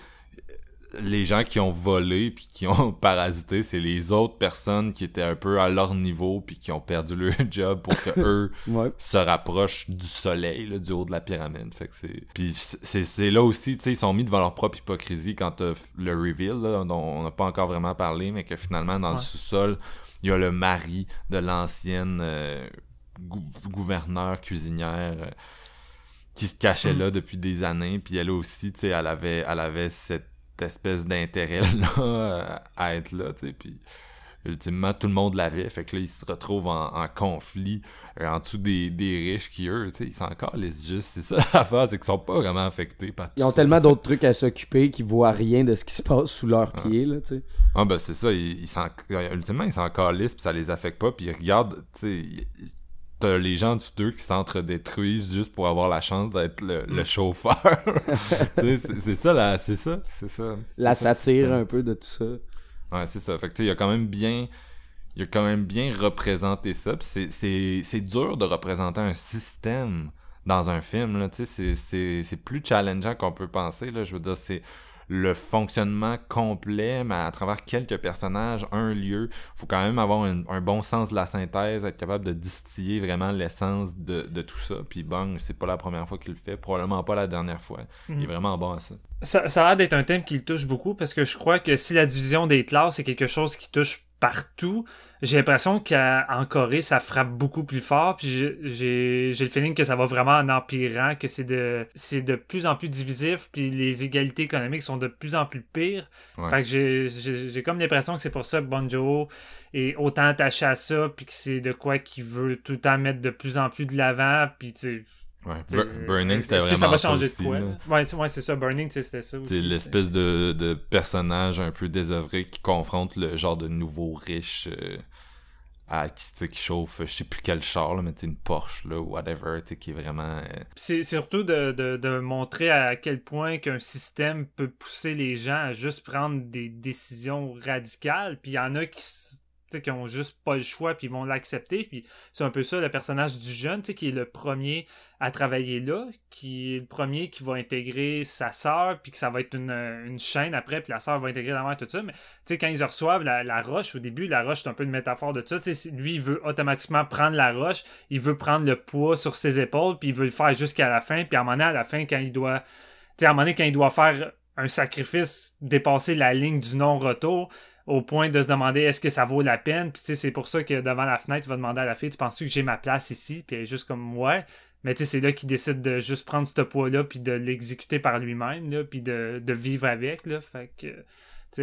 les gens qui ont volé puis qui ont (laughs) parasité, c'est les autres personnes qui étaient un peu à leur niveau puis qui ont perdu leur (laughs) job pour que eux (laughs) se rapprochent du soleil, là, du haut de la pyramide. Fait que c'est puis c'est là aussi, tu sais, ils sont mis devant leur propre hypocrisie quand le reveal là, dont on n'a pas encore vraiment parlé, mais que finalement dans le sous-sol, il y a le mari de l'ancienne euh, gouverneur cuisinière. Euh, qui se cachait mm. là depuis des années puis elle aussi tu sais elle avait elle avait cette espèce d'intérêt là à être là, tu sais, puis ultimement tout le monde l'avait, fait que là ils se retrouvent en, conflit euh, en dessous des, des, riches qui eux, tu sais, ils sont encore les juste, c'est ça (laughs) l'affaire, c'est qu'ils sont pas vraiment affectés par Ils ont tellement d'autres trucs à s'occuper qu'ils voient rien de ce qui se passe sous leurs pieds, là, tu sais. Ah ben c'est ça, ils, ils ultimement ils sont encore lisses, puis ça les affecte pas, puis ils regardent, tu sais t'as les gens du deux qui s'entre-détruisent juste pour avoir la chance d'être le, mm. chauffeur. (laughs) c'est ça, là, c'est ça, c'est ça. La satire un peu de tout ça. Ouais, c'est ça. Fait que il y a quand même bien il a quand même bien représenté ça. C'est dur de représenter un système dans un film. C'est plus challengeant qu'on peut penser. Là. Je veux dire, c'est le fonctionnement complet, mais à travers quelques personnages, un lieu. faut quand même avoir un, bon sens de la synthèse, être capable de distiller vraiment l'essence de, tout ça. Puis bon, c'est pas la première fois qu'il le fait, probablement pas la dernière fois. Il est mhm. vraiment bon à ça. Ça, ça a l'air d'être un thème qui le touche beaucoup parce que je crois que si la division des classes est quelque chose qui touche partout. J'ai l'impression qu'en Corée, ça frappe beaucoup plus fort. Puis j'ai le feeling que ça va vraiment en empirant, que c'est de, c'est de plus en plus divisif. Puis les égalités économiques sont de plus en plus pires. Fait que j'ai comme l'impression que c'est pour ça que Bonjo est autant attaché à ça. Puis que c'est de quoi qu'il veut tout le temps mettre de plus en plus de l'avant. Puis tu Burning, c'était vraiment. Est-ce que ça va changer de quoi? Ouais, c'est ça. Burning, c'était ça C'est l'espèce de, de, personnage un peu désœuvré qui confronte le genre de nouveau riche. Euh, à, qui, qui chauffe, je sais plus quel char, là, mais une Porsche, là, whatever, qui est vraiment... Euh, c'est surtout de, de, de, montrer à quel point qu'un système peut pousser les gens à juste prendre des décisions radicales, puis il y en a qui qui ont juste pas le choix puis ils vont l'accepter puis c'est un peu ça le personnage du jeune qui est le premier à travailler là qui est le premier qui va intégrer sa sœur puis que ça va être une, chaîne après puis la sœur va intégrer la mère tout ça mais quand ils reçoivent la, roche au début la roche c'est un peu une métaphore de ça lui il veut automatiquement prendre la roche il veut prendre le poids sur ses épaules puis il veut le faire jusqu'à la fin puis à un moment donné à la fin quand il doit à un moment donné quand il doit faire un sacrifice dépasser la ligne du non-retour au point de se demander est-ce que ça vaut la peine? Puis tu sais, c'est pour ça que devant la fenêtre, il va demander à la fille Tu penses-tu que j'ai ma place ici? Puis elle est juste comme Ouais. Mais tu sais, c'est là qu'il décide de juste prendre ce poids-là, puis de l'exécuter par lui-même, là, puis de, de, vivre avec. Là. Fait que,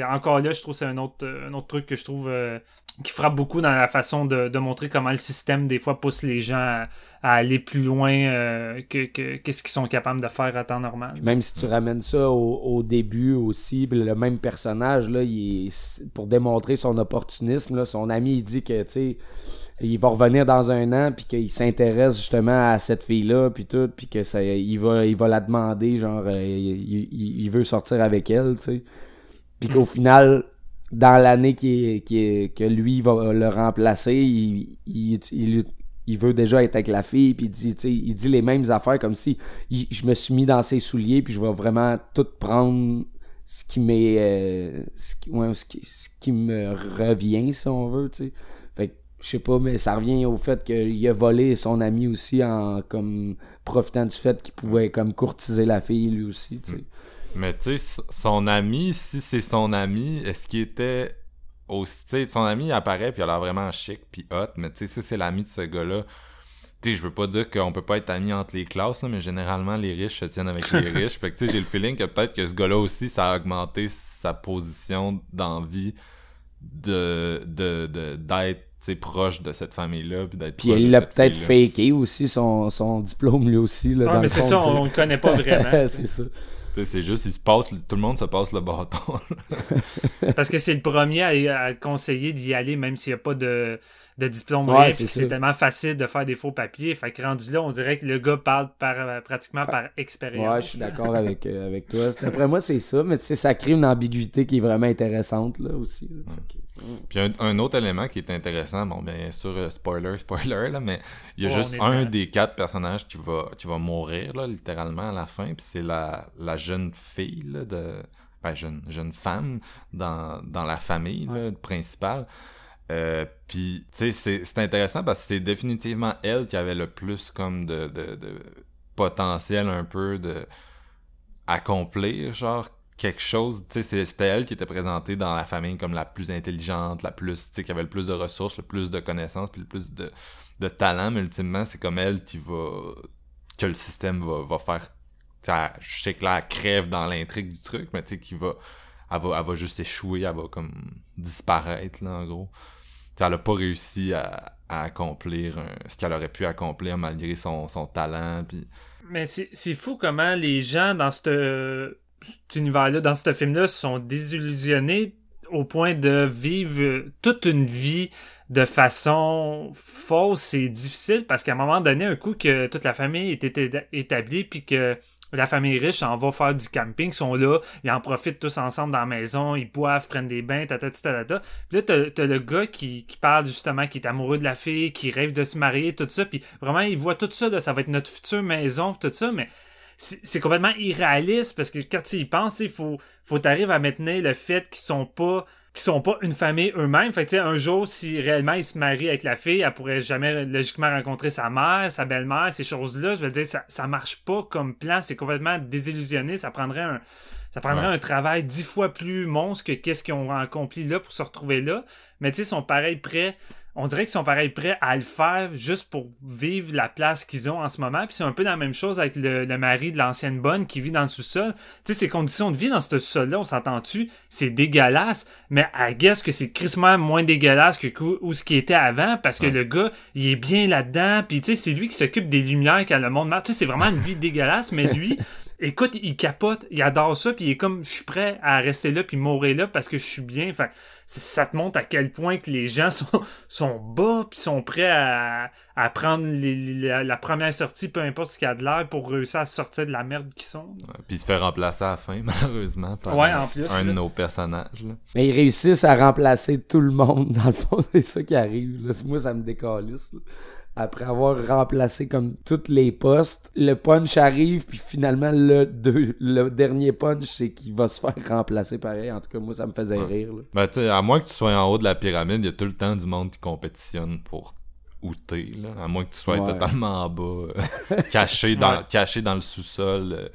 encore là, je trouve que c'est un autre, un autre truc que je trouve euh, qui frappe beaucoup dans la façon de, montrer comment le système, des fois, pousse les gens à, aller plus loin euh, que, qu'est-ce qu'ils sont capables de faire à temps normal. Même si tu ramènes ça au, début aussi, le même personnage, là, il pour démontrer son opportunisme, là, son ami, il dit que, il va revenir dans un an, puis qu'il s'intéresse justement à cette fille-là, puis tout, puis que ça, il va, il va la demander, genre, euh, il, veut sortir avec elle, tu sais. Puis qu'au final, dans l'année qui qui que lui va le remplacer, il, il, veut déjà être avec la fille, puis il dit, il dit les mêmes affaires comme si je me suis mis dans ses souliers, puis je vais vraiment tout prendre ce qui m'est euh, ce, qui, ce, qui, me revient si on veut tu sais. Fait je sais pas mais ça revient au fait qu'il a volé son ami aussi en comme profitant du fait qu'il pouvait comme courtiser la fille lui aussi tu sais mais tu sais, son ami, si c'est son ami, est-ce qu'il était aussi. Tu sais, son ami apparaît puis il a l'air vraiment chic puis hot, mais tu sais, si c'est l'ami de ce gars-là. Tu sais, je veux pas dire qu'on peut pas être amis entre les classes, là, mais généralement, les riches se tiennent avec les (laughs) riches. Fait que tu sais, j'ai le feeling que peut-être que ce gars-là aussi, ça a augmenté sa position d'envie de, de, de, d'être proche de cette famille-là. Puis, d'être puis il l'a peut-être faké aussi son, son diplôme lui aussi. Là, non, mais c'est ça, on, le connaît pas vraiment. (laughs) c'est ça. C'est juste, il se passe, tout le monde se passe le bâton. (laughs) Parce que c'est le premier à, conseiller d'y aller, même s'il n'y a pas de, de diplôme c'est tellement facile de faire des faux papiers. Fait que rendu là, on dirait que le gars parle par, pratiquement par expérience. Ouais, je suis d'accord avec, (laughs) euh, avec toi. D'après moi, c'est ça, mais tu sais, ça crée une ambiguïté qui est vraiment intéressante là aussi. Puis un, autre élément qui est intéressant, bon, bien sûr, euh, spoiler, spoiler, là, mais il y a juste un des quatre personnages qui va, qui va mourir, là, littéralement, à la fin, puis c'est la, la jeune fille, là, de. Ben, jeune, jeune femme dans, dans la famille principale. Euh, puis, tu sais, c'est intéressant parce que c'est définitivement elle qui avait le plus comme de, de, potentiel un peu de accomplir, genre, quelque chose, tu sais, c'était elle qui était présentée dans la famille comme la plus intelligente, la plus, tu sais, qui avait le plus de ressources, le plus de connaissances, puis le plus de, de talent, mais ultimement, c'est comme elle qui va, que le système va, va faire, je sais que là, elle crève dans l'intrigue du truc, mais tu sais, qui va, elle va, elle va juste échouer, elle va comme disparaître, là, en gros. Elle a pas réussi à, accomplir ce qu'elle aurait pu accomplir malgré son, talent. Mais c'est fou comment les gens dans cet univers-là, dans ce film-là, sont désillusionnés au point de vivre toute une vie de façon fausse et difficile parce qu'à un moment donné, un coup que toute la famille est établie puis que la famille riche en va faire du camping, ils sont là, ils en profitent tous ensemble dans la maison, ils boivent, prennent des bains, ta ta ta ta. Puis là, t'as, le gars qui, qui parle justement, qui est amoureux de la fille, qui rêve de se marier, tout ça, puis vraiment, il voit tout ça, là, ça va être notre future maison, tout ça, mais c'est complètement irréaliste parce que quand tu y penses, il faut, faut t'arriver à maintenir le fait qu'ils sont pas qui sont pas une famille eux-mêmes. Fait que, un jour, si réellement il se marie avec la fille, elle pourrait jamais logiquement rencontrer sa mère, sa belle-mère, ces choses-là. Je veux dire, ça, ça marche pas comme plan. C'est complètement désillusionné. Ça prendrait un, Ça prendrait un travail dix fois plus monstre que qu'est-ce qu'ils ont accompli là pour se retrouver là. Mais tu sais, ils sont pareil prêts on dirait qu'ils sont pareil prêts à le faire juste pour vivre la place qu'ils ont en ce moment. Puis c'est un peu la même chose avec le, mari de l'ancienne bonne qui vit dans le sous-sol. Tu sais, ses conditions de vie dans ce sous-sol-là, on s'entend-tu, c'est dégueulasse. Mais à guess que c'est crissement moins dégueulasse que où ce qui était avant parce que le gars, il est bien là-dedans. Puis tu sais, c'est lui qui s'occupe des lumières quand le monde marche. Tu sais, c'est vraiment une vie (laughs) dégueulasse, mais lui, écoute, il capote, il adore ça, puis il est comme, je suis prêt à rester là, puis mourir là parce que je suis bien. Enfin, ça te montre à quel point que les gens (laughs) sont, sont bas, puis sont prêts à, à prendre la, première sortie, peu importe ce qu'il y a de l'air, pour réussir à sortir de la merde qu'ils sont. puis se faire remplacer à la fin, (laughs) malheureusement, par un de nos personnages. Mais ils réussissent à remplacer tout le monde, (laughs) dans le fond, c'est ça qui arrive. Moi, ça me décalisse après avoir remplacé comme tous les postes, le punch arrive, puis finalement, le, le dernier punch, c'est qu'il va se faire remplacer pareil. En tout cas, moi, ça me faisait rire. Ben, tu à moins que tu sois en haut de la pyramide, il y a tout le temps du monde qui compétitionne pour où t'es, là. À moins que tu sois totalement en bas, euh, (laughs) caché, dans, caché dans le sous-sol. Euh,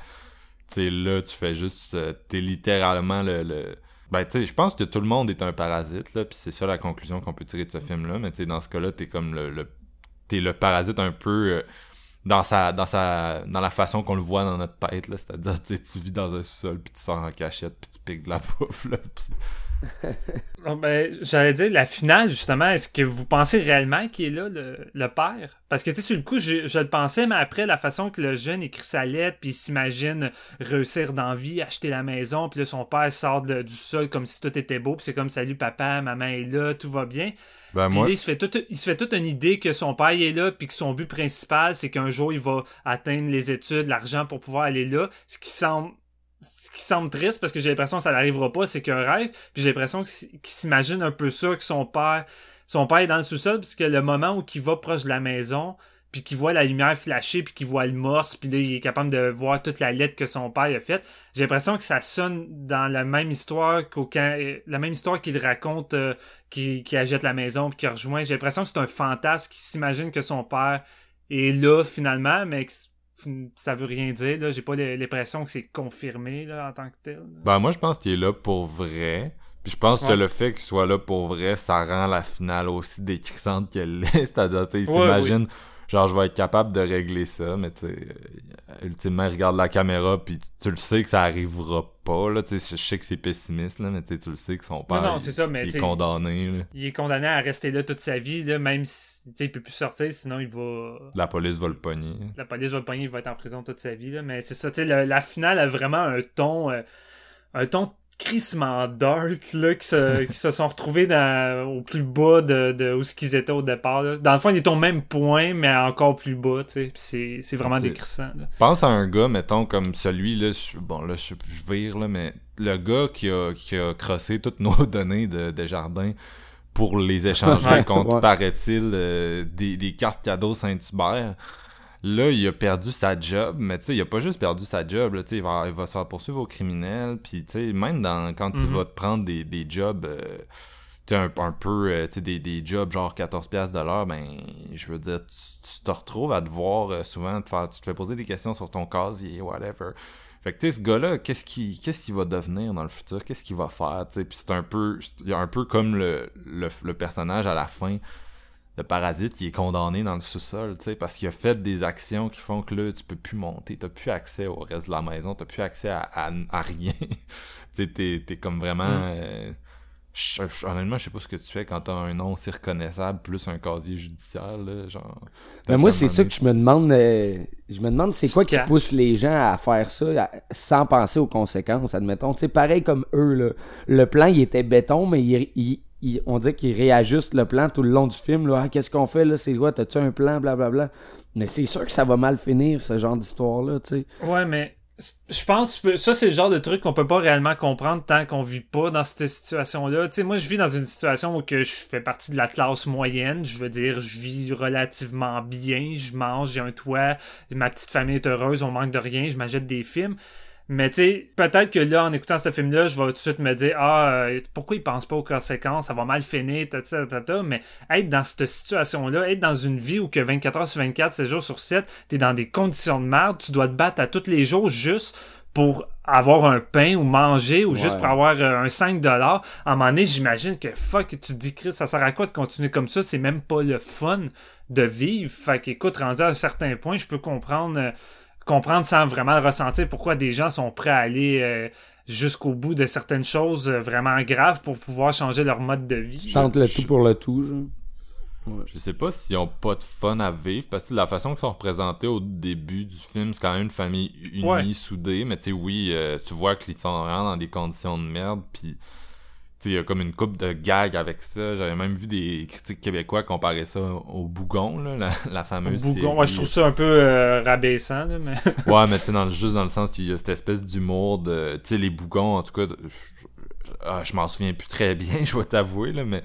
tu sais, là, tu fais juste... Euh, t'es littéralement le... le... Ben, tu sais, je pense que tout le monde est un parasite, là, puis c'est ça la conclusion qu'on peut tirer de ce film-là, mais tu sais, dans ce cas-là, t'es comme le t'es le parasite un peu euh, dans sa dans sa dans la façon qu'on le voit dans notre tête là. C'est-à-dire tu vis dans un sol puis tu sors en cachette puis tu piques de la (laughs) bouffe là (laughs) ben, j'allais dire la finale justement est-ce que vous pensez réellement qu'il est là le, père? Parce que tu sais sur le coup je, le pensais mais après la façon que le jeune écrit sa lettre puis il s'imagine réussir dans vie acheter la maison puis là son père sort du sol comme si tout était beau puis c'est comme salut papa maman est là tout va bien ben, il, se fait toute, il se fait toute une idée que son père est là, puis que son but principal, c'est qu'un jour, il va atteindre les études, l'argent pour pouvoir aller là. Ce qui semble ce qui semble triste parce que j'ai l'impression que ça n'arrivera pas, c'est qu'un rêve. Puis j'ai l'impression qu'il s'imagine un peu ça, que son père, son père est dans le sous-sol, puisque le moment où il va proche de la maison, puis qu'il voit la lumière flasher, puis qu'il voit le morse, puis là, il est capable de voir toute la lettre que son père a faite. J'ai l'impression que ça sonne dans la même histoire qu'au la même histoire qu'il raconte, euh, qui, qui achète la maison, puis qui rejoint. J'ai l'impression que c'est un fantasme qui s'imagine que son père est là finalement, mais ça veut rien dire. Là. J'ai pas l'impression que c'est confirmé là, en tant que tel. Ben moi je pense qu'il est là pour vrai. Puis je pense que le fait qu'il soit là pour vrai, ça rend la finale aussi décrissante qu'elle est. (laughs) C'est-à-dire, il s'imagine genre je vais être capable de régler ça mais tu euh, ultimement il regarde la caméra puis tu, le sais que ça arrivera pas là. Tu sais je sais que c'est pessimiste là mais tu le sais que son père non, ça, est condamné il est condamné à rester là toute sa vie là, même si il peut plus sortir sinon il va la police va le pogner. La police va le pogner il va être en prison toute sa vie là, mais c'est ça tu sais la, finale a vraiment un ton euh, un ton crissement dark là, qui, se, (laughs) qui se sont retrouvés dans, au plus bas de, de où ce qu'ils étaient au départ. Là. Dans le fond, ils étaient au même point, mais encore plus bas. C'est, c'est vraiment décrissant. Pense à un gars, mettons, comme celui, là, bon là, je, je vire, là, mais le gars qui a, qui a crossé toutes nos (laughs) données de, de jardin pour les échanger contre, paraît-il, euh, des, des cartes cadeaux Saint-Hubert Là, il a perdu sa job, mais tu sais, il a pas juste perdu sa job, là, il va, il va se poursuivre aux criminels, puis tu sais, même dans, quand tu mhm. vas te prendre des, des jobs, euh, tu un, un, peu, euh, tu sais, des, des jobs genre 14$ de l'heure, ben, je veux dire, tu, te retrouves à te voir euh, souvent, te faire, tu te fais poser des questions sur ton casier, whatever. Fait que, tu sais, ce gars-là, qu'est-ce qu'il qu'est-ce qu'il va devenir dans le futur? Qu'est-ce qu'il va faire, tu sais? Puis c'est un peu, il un peu comme le, le, le personnage à la fin le parasite, il est condamné dans le sous-sol, tu sais, parce qu'il a fait des actions qui font que là, tu peux plus monter, t'as plus accès au reste de la maison, t'as plus accès à, à, rien. (laughs) tu sais, t'es, t'es comme vraiment... Mm. Euh, honnêtement, je sais pas ce que tu fais quand t'as un nom si reconnaissable plus un casier judiciaire, là, genre... Mais moi, c'est ça que je me demande. Euh, je me demande c'est quoi qui pousse les gens à faire ça sans penser aux conséquences, admettons. Tu sais, pareil comme eux, là. Le plan, il était béton, mais il, il, on dit qu'il réajuste le plan tout le long du film. Ah, qu'est-ce qu'on fait là? C'est quoi? T'as-tu un plan? Blablabla. Mais c'est sûr que ça va mal finir, ce genre d'histoire-là, tu sais. Ouais, mais je pense que ça, c'est le genre de truc qu'on peut pas réellement comprendre tant qu'on vit pas dans cette situation-là. Moi, je vis dans une situation où je fais partie de la classe moyenne. Je veux dire, je vis relativement bien. Je mange, j'ai un toit. Ma petite famille est heureuse. On manque de rien. Je m'achète des films. Mais tu sais, peut-être que là, en écoutant ce film-là, je vais tout de suite me dire Ah, euh, pourquoi il pense pas aux conséquences, ça va mal finir, ta, ta, Mais être dans cette situation-là, être dans une vie où que 24 heures sur 24, 7 jours sur 7, t'es dans des conditions de merde, tu dois te battre à tous les jours juste pour avoir un pain ou manger ou juste pour avoir euh, un 5 dollars. À un moment donné, j'imagine que fuck, tu te dis, Chris, ça sert à quoi de continuer comme ça? C'est même pas le fun de vivre. Fait qu'écoute, rendu à un certain point, je peux comprendre, euh, comprendre sans vraiment le ressentir pourquoi des gens sont prêts à aller euh, jusqu'au bout de certaines choses vraiment graves pour pouvoir changer leur mode de vie. Chante le tout pour le tout, genre. Je sais pas s'ils ont pas de fun à vivre parce que la façon qu'ils sont représentés au début du film, c'est quand même une famille unie, soudée. Mais tu sais, oui, euh, tu vois qu'ils sont vraiment dans des conditions de merde. Puis, il y a comme une coupe de gags avec ça. J'avais même vu des critiques québécois comparer ça au Bougon, là, la, (laughs) fameuse. Bougon, ouais, je trouve ça un peu euh, rabaissant. mais... (laughs) ouais, mais tu sais, juste dans le sens qu'il y a cette espèce d'humour de. Tu sais, les Bougons, en tout cas, ah, je m'en souviens plus très bien, (laughs) je vais t'avouer, là, mais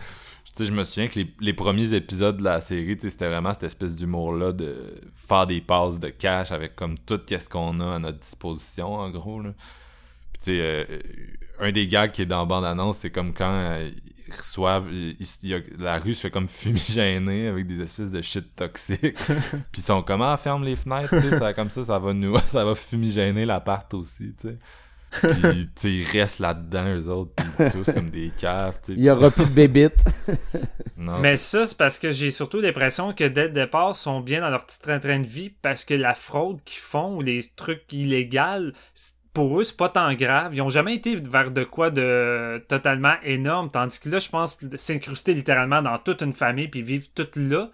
sais, je me souviens que les, premiers épisodes de la série, c'était vraiment cette espèce d'humour-là de faire des passes de cash avec comme tout ce qu'on a à notre disposition, en gros. Là. Puis tu sais, euh, un des gars qui est dans la bande-annonce, c'est comme quand euh, ils reçoivent... la rue se fait comme (laughs) fumigéner avec des espèces de shit toxiques. (laughs) Puis ils sont comment, ah, ferme les fenêtres, tu sais, ça, comme ça, ça va nous... (laughs) ça va fumigéner l'appart aussi, tu sais. Puis, tu ils restent là-dedans, eux autres, pis tous comme des caves, Il y aura plus de bébites. Mais ça, c'est parce que j'ai surtout l'impression que dès le départ, ils sont bien dans leur petit train-train de vie parce que la fraude qu'ils font ou les trucs illégaux, pour eux, c'est pas tant grave. Ils ont jamais été vers de quoi de totalement énorme. Tandis que là, je pense s'incruster littéralement dans toute une famille puis vivre tout là.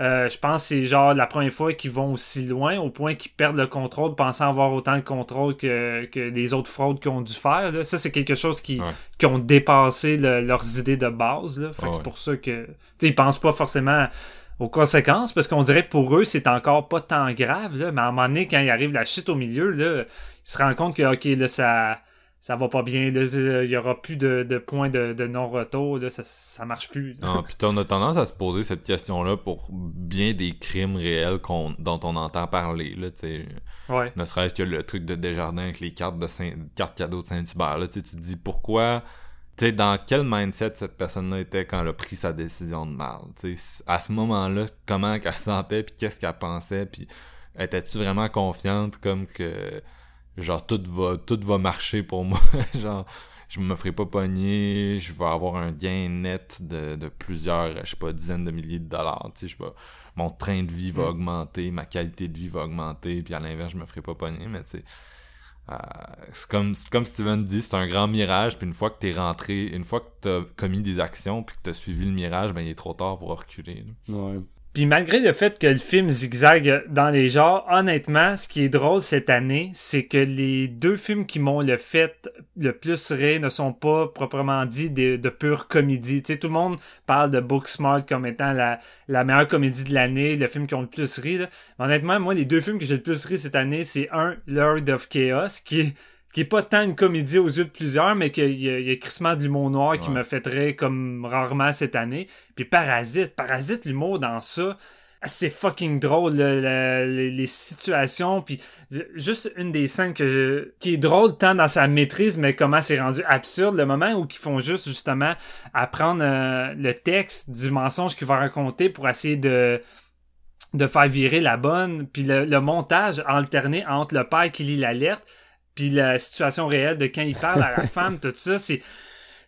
Euh, je pense que c'est genre la première fois qu'ils vont aussi loin, au point qu'ils perdent le contrôle, pensant avoir autant de contrôle que, que les autres fraudes qu'ils ont dû faire. Là. Ça, c'est quelque chose qui, qui ont dépassé leurs idées de base. Là. Fait c'est pour ça que ils pensent pas forcément aux conséquences, parce qu'on dirait que pour eux, c'est encore pas tant grave. Là. Mais à un moment donné, quand il arrive la chute au milieu, là, se rendent compte que ok, là, ça ça va pas bien, il y aura plus de, points de, non-retour, ça, ça marche plus. Non, (laughs) puis on a tendance à se poser cette question-là pour bien des crimes réels dont on entend parler, là, ouais. Ne serait-ce que le truc de Desjardins avec les cartes de Saint, cartes cadeaux de Saint-Hubert, tu te dis pourquoi, tu sais, dans quel mindset cette personne-là était quand elle a pris sa décision de mal, à ce moment-là, comment elle se sentait, puis qu'est-ce qu'elle pensait, puis étais-tu vraiment confiante comme que genre tout va tout va marcher pour moi (laughs) genre je me ferai pas pogner je vais avoir un gain net de, plusieurs je sais pas dizaines de milliers de dollars tu sais je mon train de vie va mm. augmenter ma qualité de vie va augmenter puis à l'inverse je me ferai pas pogner mais tu sais euh, c'est comme, comme Steven dit, c'est un grand mirage, puis une fois que t'es rentré, une fois que t'as commis des actions, puis que t'as suivi le mirage, ben il est trop tard pour reculer. Ouais. Puis malgré le fait que le film zigzague dans les genres, honnêtement, ce qui est drôle cette année, c'est que les deux films qui m'ont le fait le plus rire ne sont pas proprement dit de, pure comédie. Tu sais, tout le monde parle de Booksmart comme étant la, meilleure comédie de l'année, le film qui ont le plus ri. Mais honnêtement, moi, les deux films que j'ai le plus ri cette année, c'est un, Lord of Chaos, qui est qui est pas tant une comédie aux yeux de plusieurs, mais qu'il y, a, y a crissement de l'humour noir qui me fait très comme rarement cette année. Puis Parasite, Parasite, l'humour dans ça, c'est fucking drôle, les, situations, puis juste une des scènes que qui est drôle tant dans sa maîtrise, mais comment c'est rendu absurde, le moment où ils font juste justement apprendre euh, le texte du mensonge qu'il va raconter pour essayer de de faire virer la bonne, puis le, le montage alterné entre le père qui lit l'alerte, puis la situation réelle de quand il parle à la (laughs) femme, tout ça, c'est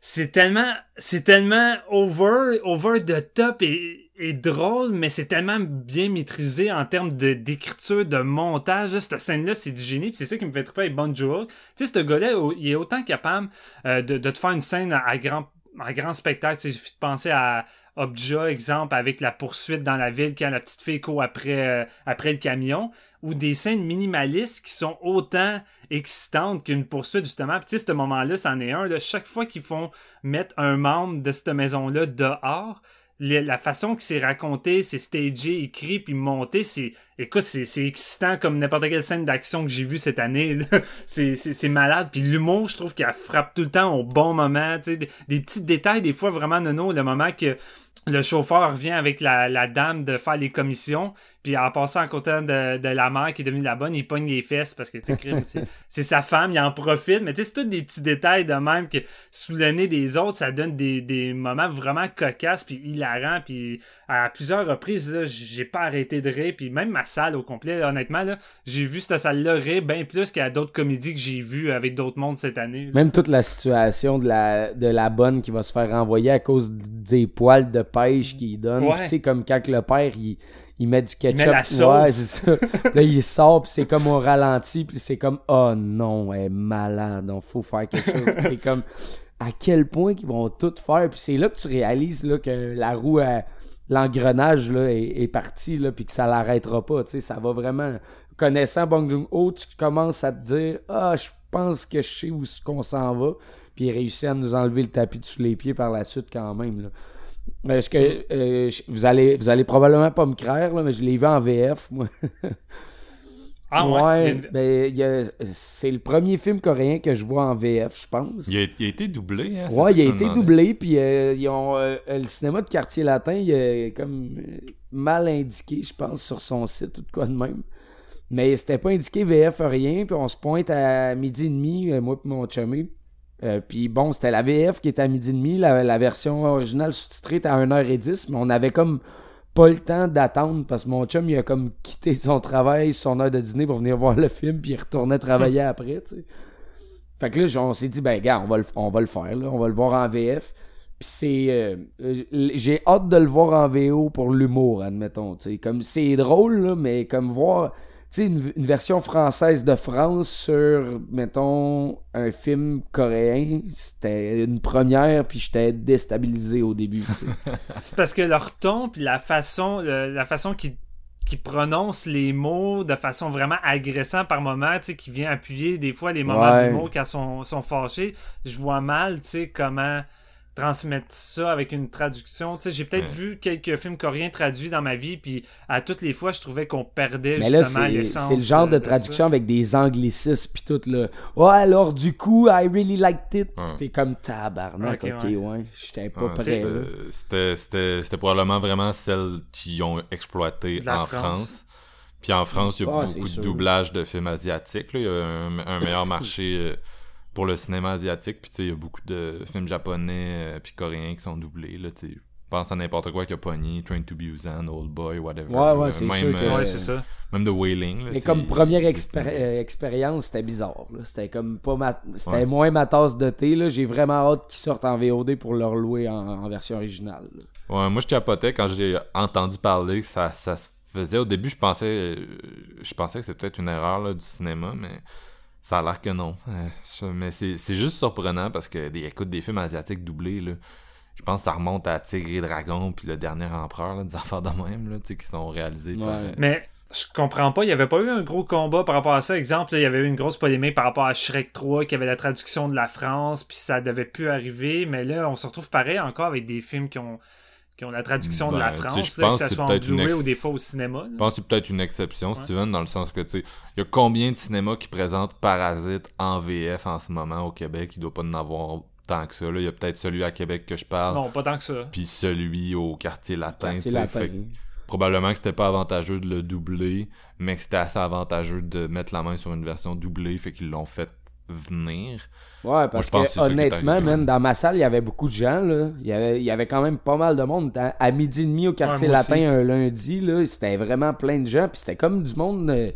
c'est tellement c'est tellement over over the top et, et drôle mais c'est tellement bien maîtrisé en termes de d'écriture de montage. Cette scène là c'est du génie c'est ça qui me fait triper avec Bon tu sais ce gars là il est autant capable euh, de, de te faire une scène à, grand à grand spectacle. Il suffit de penser à Obja exemple avec la poursuite dans la ville quand la petite fille court après euh, après le camion ou des scènes minimalistes qui sont autant excitantes qu'une poursuite, justement. Puis, tu sais, ce moment-là, c'en est un. Chaque fois qu'ils font mettre un membre de cette maison-là dehors, la façon que c'est raconté, c'est stagé, écrit, puis monté, c'est... Écoute, c'est excitant comme n'importe quelle scène d'action que j'ai vue cette année. (laughs) C'est malade. Puis l'humour, je trouve qu'elle frappe tout le temps au bon moment. Tu sais, des, des, petits détails, des fois, vraiment, nono, le moment que le chauffeur revient avec la, dame de faire les commissions, puis en passant en côté de, de, la mère qui est devenue la bonne, il pogne les fesses parce que, (laughs) c'est sa femme, il en profite, mais tu sais, c'est tous des petits détails de même que sous le nez des autres, ça donne des, des moments vraiment cocasses, puis hilarants, puis à plusieurs reprises, là, j'ai pas arrêté de rire, puis même ma salle au complet, honnêtement, là, j'ai vu cette salle-là rire bien plus qu'à d'autres comédies que j'ai vues avec d'autres mondes cette année. Même toute la situation de la, de la bonne qui va se faire renvoyer à cause des poils de pêche qu'il donne, tu sais, comme quand le père, il il met du ketchup. Il met la sauce. Ouais, c'est ça. là, il sort, puis c'est comme au ralenti, puis c'est comme, oh non, elle est malade, donc faut faire quelque chose. c'est comme, à quel point qu'ils vont tout faire, puis c'est là que tu réalises là, que la roue, l'engrenage là, est, parti, là, puis que ça l'arrêtera pas, tu sais, ça va vraiment... Connaissant Bong Joon-ho, tu commences à te dire, ah, je pense que je sais où qu'on s'en va, puis il réussit à nous enlever le tapis sous les pieds par la suite quand même, là. Est-ce que euh, vous allez vous allez probablement pas me croire, mais je l'ai vu en VF, moi. ah ouais? Ben, c'est le premier film coréen que je vois en VF, je pense. Il a, été doublé, hein? Ouais, il a été doublé, puis euh, ils ont euh, le cinéma de quartier latin, il est comme mal indiqué, je pense, sur son site ou de quoi de même. Mais c'était pas indiqué VF rien, puis on se pointe à midi et demi, moi et mon chummy. Euh, puis bon, c'était la VF qui était à midi et demi, la, version originale sous-titrée était à 1h10, mais on avait comme pas le temps d'attendre parce que mon chum il a comme quitté son travail, son heure de dîner pour venir voir le film, puis il retournait travailler (laughs) après, tu sais. Fait que là, on s'est dit, ben gars, on va le, on va le faire, là, on va le voir en VF. Puis c'est. Euh, j'ai hâte de le voir en VO pour l'humour, admettons. sais Comme c'est drôle, là, mais comme voir sais, une, version française de France sur, mettons, un film coréen, c'était une première, puis j'étais déstabilisé au début. (laughs) c'est parce que leur ton, puis la façon, la façon qu'ils qui prononce les mots de façon vraiment agressante par moment, tu sais, qui vient appuyer des fois les moments du mot quand ils sont, sont fâchés. Je vois mal, tu sais, comment transmettre ça avec une traduction. Tu sais, j'ai peut-être vu quelques films coréens traduits dans ma vie, puis à toutes les fois, je trouvais qu'on perdait Mais justement l'essence. C'est le genre de, traduction avec des anglicismes, puis tout le « Oh, alors du coup, I really liked it. T'es comme tabarnak, ok, ouais. J'étais pas prêt. C'était probablement vraiment celle qui ont exploité en France. Puis en France, il y a ah, beaucoup de doublage de films asiatiques. Il y a un, meilleur (coughs) marché... Pour le cinéma asiatique. Puis, tu sais, il y a beaucoup de films japonais euh, puis coréens qui sont doublés. Là, tu pense à n'importe quoi qui a pogné, Train to Busan, Old Boy, whatever. Ouais, ouais, c'est sûr que... ouais, c'est ça. Même The Wailing. Mais comme première euh, expérience, c'était bizarre. C'était comme pas ma... C'était moins ma tasse de thé. Là. J'ai vraiment hâte qu'ils sortent en VOD pour leur louer en, version originale. Ouais, moi je capotais quand j'ai entendu parler que ça, ça se faisait. Au début, je pensais, euh, je pensais que c'était peut-être une erreur là, du cinéma, mais ça a l'air que non. Euh, mais c'est juste surprenant parce que des, écoute, des films asiatiques doublés, là, je pense que ça remonte à Tigre et Dragon puis Le Dernier Empereur, des (laughs) affaires de même, là, qui sont réalisés euh, Mais je comprends pas, il y avait pas eu un gros combat par rapport à ça. Exemple, il y avait eu une grosse polémique par rapport à Shrek 3, qui avait la traduction de la France, puis ça devait plus arriver. Mais là, on se retrouve pareil encore avec des films qui ont qui ont la traduction de la ben, France, que ce soit en Blu-ray ou des fois au cinéma. Je pense que c'est peut-être une exception, Steven, dans le sens que, tu sais, il y a combien de cinémas qui présentent Parasite en VF en ce moment au Québec? Il doit pas en avoir tant que ça. Il y a peut-être celui à Québec que je parle. Non, pas tant que ça. Puis celui au quartier latin. probablement que c'était pas avantageux de le doubler, mais que c'était assez avantageux de mettre la main sur une version doublée, fait qu'ils l'ont fait venir. Ouais, parce que, honnêtement, même, dans ma salle, il y avait beaucoup de gens. Là. Il, y avait, il y avait quand même pas mal de monde. À, midi et demi au quartier latin un lundi, là, c'était vraiment plein de gens. Puis c'était comme du monde. Euh,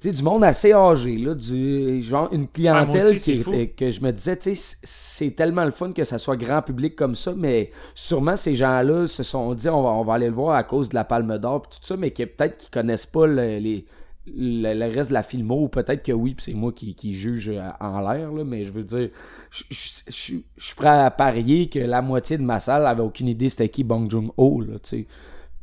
tu sais, du monde assez âgé, là, du genre une clientèle qui que je me disais, tu sais, c'est tellement le fun que ça soit grand public comme ça, mais sûrement ces gens-là se sont dit on va, on va aller le voir à cause de la Palme d'Or tout ça, mais qui peut-être qu'ils connaissent pas les, le, reste de la filmo, ou peut-être que oui, c'est moi qui, juge en l'air, mais je veux dire, je suis prêt à parier que la moitié de ma salle avait aucune idée c'était qui Bong Joon-ho, tu sais.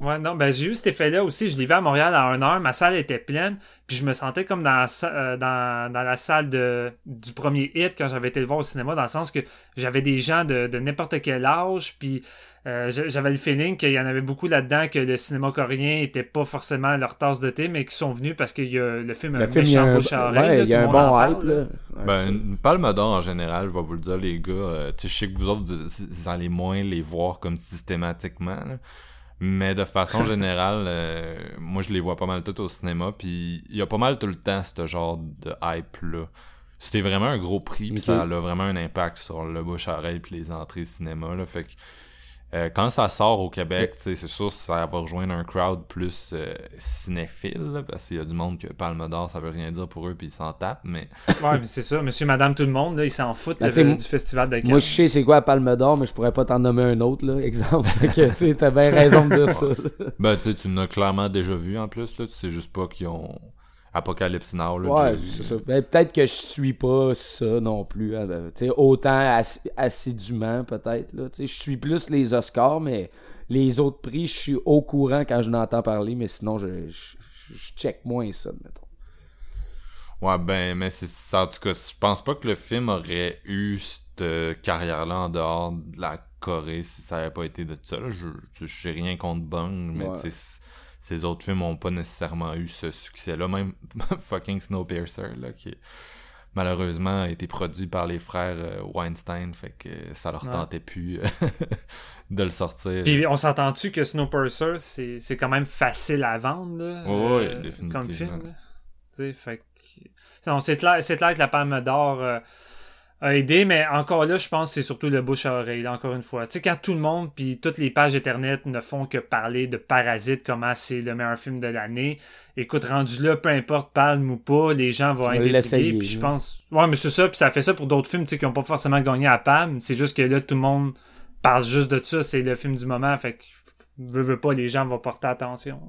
Ouais, non, ben j'ai eu cet effet-là aussi. Je l'ai vu à Montréal à 1 heure, ma salle était pleine, puis je me sentais comme dans la, euh, dans, la salle de, du premier hit quand j'avais été le voir au cinéma, dans le sens que j'avais des gens de, de n'importe quel âge, puis euh, j'avais le feeling qu'il y en avait beaucoup là-dedans que le cinéma coréen était pas forcément leur tasse de thé, mais qui sont venus parce que le film a un méchant bouche à Il y a un bon hype. Là. Ben, une palme d'or en général, je vais vous le dire, les gars. Euh, je sais que vous autres, vous allez moins les voir comme systématiquement. Mais de façon générale, euh, moi je les vois pas mal tout au cinéma, puis il y a pas mal tout le temps ce genre de hype-là. C'était vraiment un gros prix, puis ça a vraiment un impact sur le bouche-à-oreille puis les entrées cinéma. Là. Fait que euh, quand ça sort au Québec, c'est sûr que ça va rejoindre un crowd plus euh, cinéphile, parce qu'il y a du monde que Palme d'Or, ça veut rien dire pour eux, puis ils s'en tapent, mais... ouais, mais c'est ça, monsieur, madame, tout le monde, là, ils s'en foutent ben, du festival de Cannes. Moi, je sais c'est quoi Palme d'Or, mais je pourrais pas t'en nommer un autre, là, (laughs) exemple. tu t'as bien raison de dire ça. ben, tu sais, tu l'as clairement déjà vu, en plus, là, tu sais juste pas qu'ils ont... Apocalypse Now. Là, ouais, c'est ça. Ben, peut-être que je suis pas ça non plus. Hein, autant assidûment, peut-être. Je suis plus les Oscars, mais les autres prix, je suis au courant quand je n'entends parler, mais sinon, je, je, check moins ça, mettons. Ouais, ben, mais c'est en tout cas, je pense pas que le film aurait eu cette carrière-là en dehors de la Corée si ça avait pas été de ça. Je j'ai rien contre Bung, mais tu sais ces autres films n'ont pas nécessairement eu ce succès-là. Même (laughs) fucking Snowpiercer, là, qui malheureusement a été produit par les frères euh, Weinstein, fait que ça leur tentait plus euh, (laughs) de le sortir. Puis on s'entend-tu que Snowpiercer, c'est quand même facile à vendre, là, oui, euh, définitivement. comme film. Fait que... C'est clair, clair que la Palme d'Or a aidé, mais encore là, je pense que c'est surtout le bouche à oreille, encore une fois. Tu sais, quand tout le monde, puis toutes les pages Internet ne font que parler de Parasite, comment c'est le meilleur film de l'année, écoute, rendu là, peu importe, palme ou pas, les gens vont être intrigués, puis je pense... Ouais, mais c'est ça, puis ça fait ça pour d'autres films, tu sais, qui n'ont pas forcément gagné à Palme, c'est juste que là, tout le monde parle juste de ça, c'est le film du moment, fait que, veux, veux pas, les gens vont porter attention.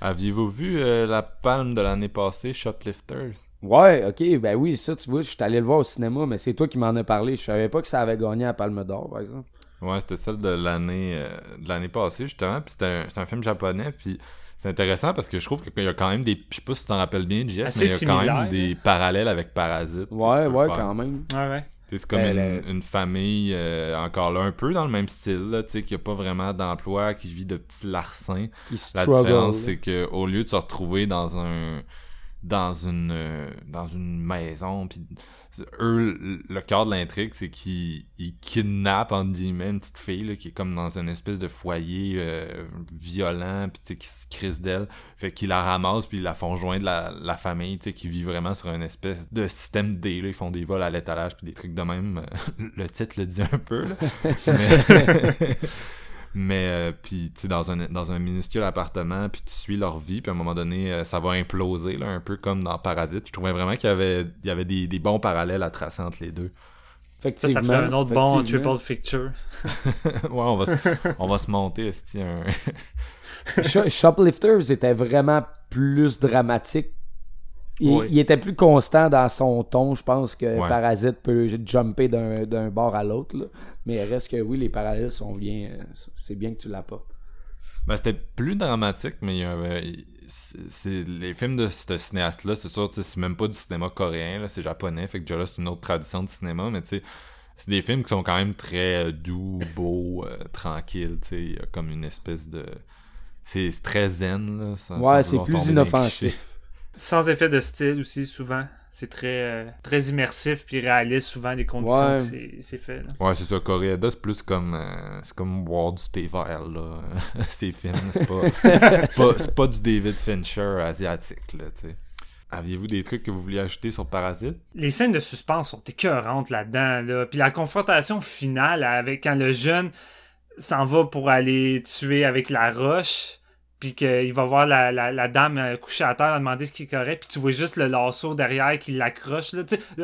Aviez-vous vu euh, la Palme de l'année passée, Shoplifters? Ouais, ok, ben oui, ça, tu vois, je suis allé le voir au cinéma, mais c'est toi qui m'en as parlé. Je savais pas que ça avait gagné à Palme d'Or, par exemple. Ouais, c'était celle de l'année euh, de l'année passée, justement. Puis c'était un, un, film japonais, puis c'est intéressant parce que je trouve qu'il y a quand même des. Je sais pas si tu t'en rappelles bien, Jeff, mais il y a quand même des parallèles avec Parasite. Ouais, ouais, quand même. Ouais, ouais. C'est comme ben, une, famille, euh, encore là, un peu dans le même style, tu sais, qui a pas vraiment d'emploi, qui vit de petits larcins. La différence, c'est que au lieu de se retrouver dans un dans une euh, dans une maison puis eux le cœur de l'intrigue c'est qu'ils kidnappent entre guillemets une petite fille qui est comme dans une espèce de foyer euh, violent puis qui se crisse d'elle. Fait qu'ils la ramassent puis ils la font joindre la, la famille qui vit vraiment sur une espèce de système D ils font des vols à l'étalage puis des trucs de même. (laughs) Le titre le dit un peu (laughs) Mais... Mais, euh, puis, tu sais, dans un, dans un minuscule appartement, puis tu suis leur vie, puis à un moment donné, euh, ça va imploser, là, un peu comme dans Parasite. Je trouvais vraiment qu'il y avait, il y avait des, des, bons parallèles à tracer entre les deux. Ça, ça ferait un autre bon triple picture. (laughs) ouais, on va, se, on va se monter, un... Shoplifters était vraiment plus dramatique il, était plus constant dans son ton, je pense, que Parasite peut jumper d'un bord à l'autre. Mais reste que oui, les parallèles sont bien. C'est bien que tu l'apportes. Ben, c'était plus dramatique, mais il y avait. C'est, les films de ce cinéaste-là, c'est sûr, c'est même pas du cinéma coréen, c'est japonais, fait que déjà là, c'est une autre tradition de cinéma, mais tu sais, c'est des films qui sont quand même très euh, doux, beaux, euh, tranquilles, tu sais, il y a comme une espèce de... C'est très zen, là. ouais, c'est plus inoffensif. Sans effet de style aussi, souvent. C'est très, euh, très immersif puis réaliste, souvent, les conditions que c'est fait. Ouais, c'est ça. Coréada, c'est plus comme, euh, c'est comme boire du thé vert, là. (laughs) Ces films, c'est pas, (laughs) pas, pas, du David Fincher asiatique, là, tu sais. Aviez-vous des trucs que vous vouliez ajouter sur Parasite? Les scènes de suspense sont écœurantes là-dedans, là. Puis la confrontation finale avec quand le jeune s'en va pour aller tuer avec la roche puis qu'il va voir la, la, la, dame euh, couchée à terre, demander ce qui est correct, puis tu vois juste le lasso derrière qui l'accroche. Là.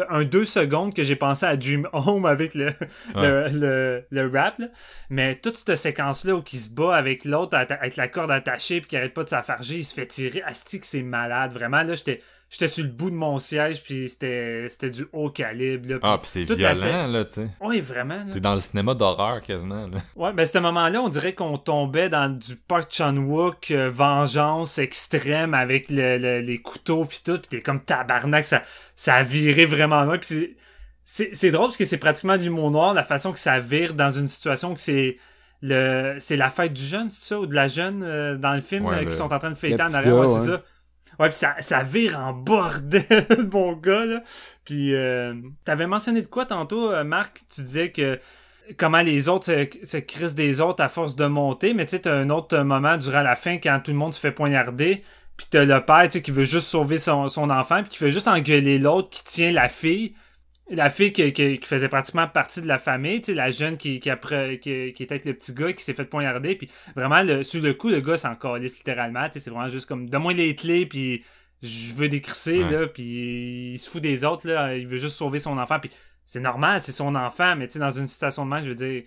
Un deux secondes que j'ai pensé à Dream Home avec le, (laughs) le, le, rap. Là. Mais toute cette séquence-là où il se bat avec l'autre avec la corde attachée, puis qu'il arrête pas de s'affarger, il se fait tirer. Asti que c'est malade. Vraiment, là, j'étais j'étais sur le bout de mon siège, puis c'était, c'était du haut calibre. Là, ah, puis c'est violent, là, tu sais. Oui, vraiment. T'es dans le cinéma d'horreur, quasiment. Là. Ouais, ben, à ce moment-là, on dirait qu'on tombait dans du Park Chan-wook, euh, vengeance extrême avec le, les couteaux, puis tout, puis t'es comme tabarnak, ça, ça a viré vraiment loin, puis c'est, c'est, drôle parce que c'est pratiquement du l'humour noir, la façon que ça vire dans une situation que c'est le c'est la fête du jeune, c'est ça, ou de la jeune euh, dans le film euh, qui sont en train de fêter en arrière, ouais, c'est ça. Ouais, pis ça, ça vire en bordel, (laughs) mon gars, là. Puis, euh, t'avais mentionné de quoi tantôt, euh, Marc? Tu disais que comment les autres se, crissent des autres à force de monter, mais tu sais, t'as un autre moment durant la fin quand tout le monde se fait poignarder, puis t'as le père, qui veut juste sauver son, enfant, puis qui veut juste engueuler l'autre qui tient la fille, la fille qui, faisait pratiquement partie de la famille, tu sais, la jeune qui, qui, après, qui, qui était le petit gars qui s'est fait poignarder, puis vraiment, le, sur le coup, le gars s'en calisse littéralement, tu sais, c'est vraiment juste comme, donne-moi les clés, puis je veux décrisser, là, puis il se fout des autres, là, il veut juste sauver son enfant, puis c'est normal, c'est son enfant, mais tu sais, dans une situation de match, je veux dire,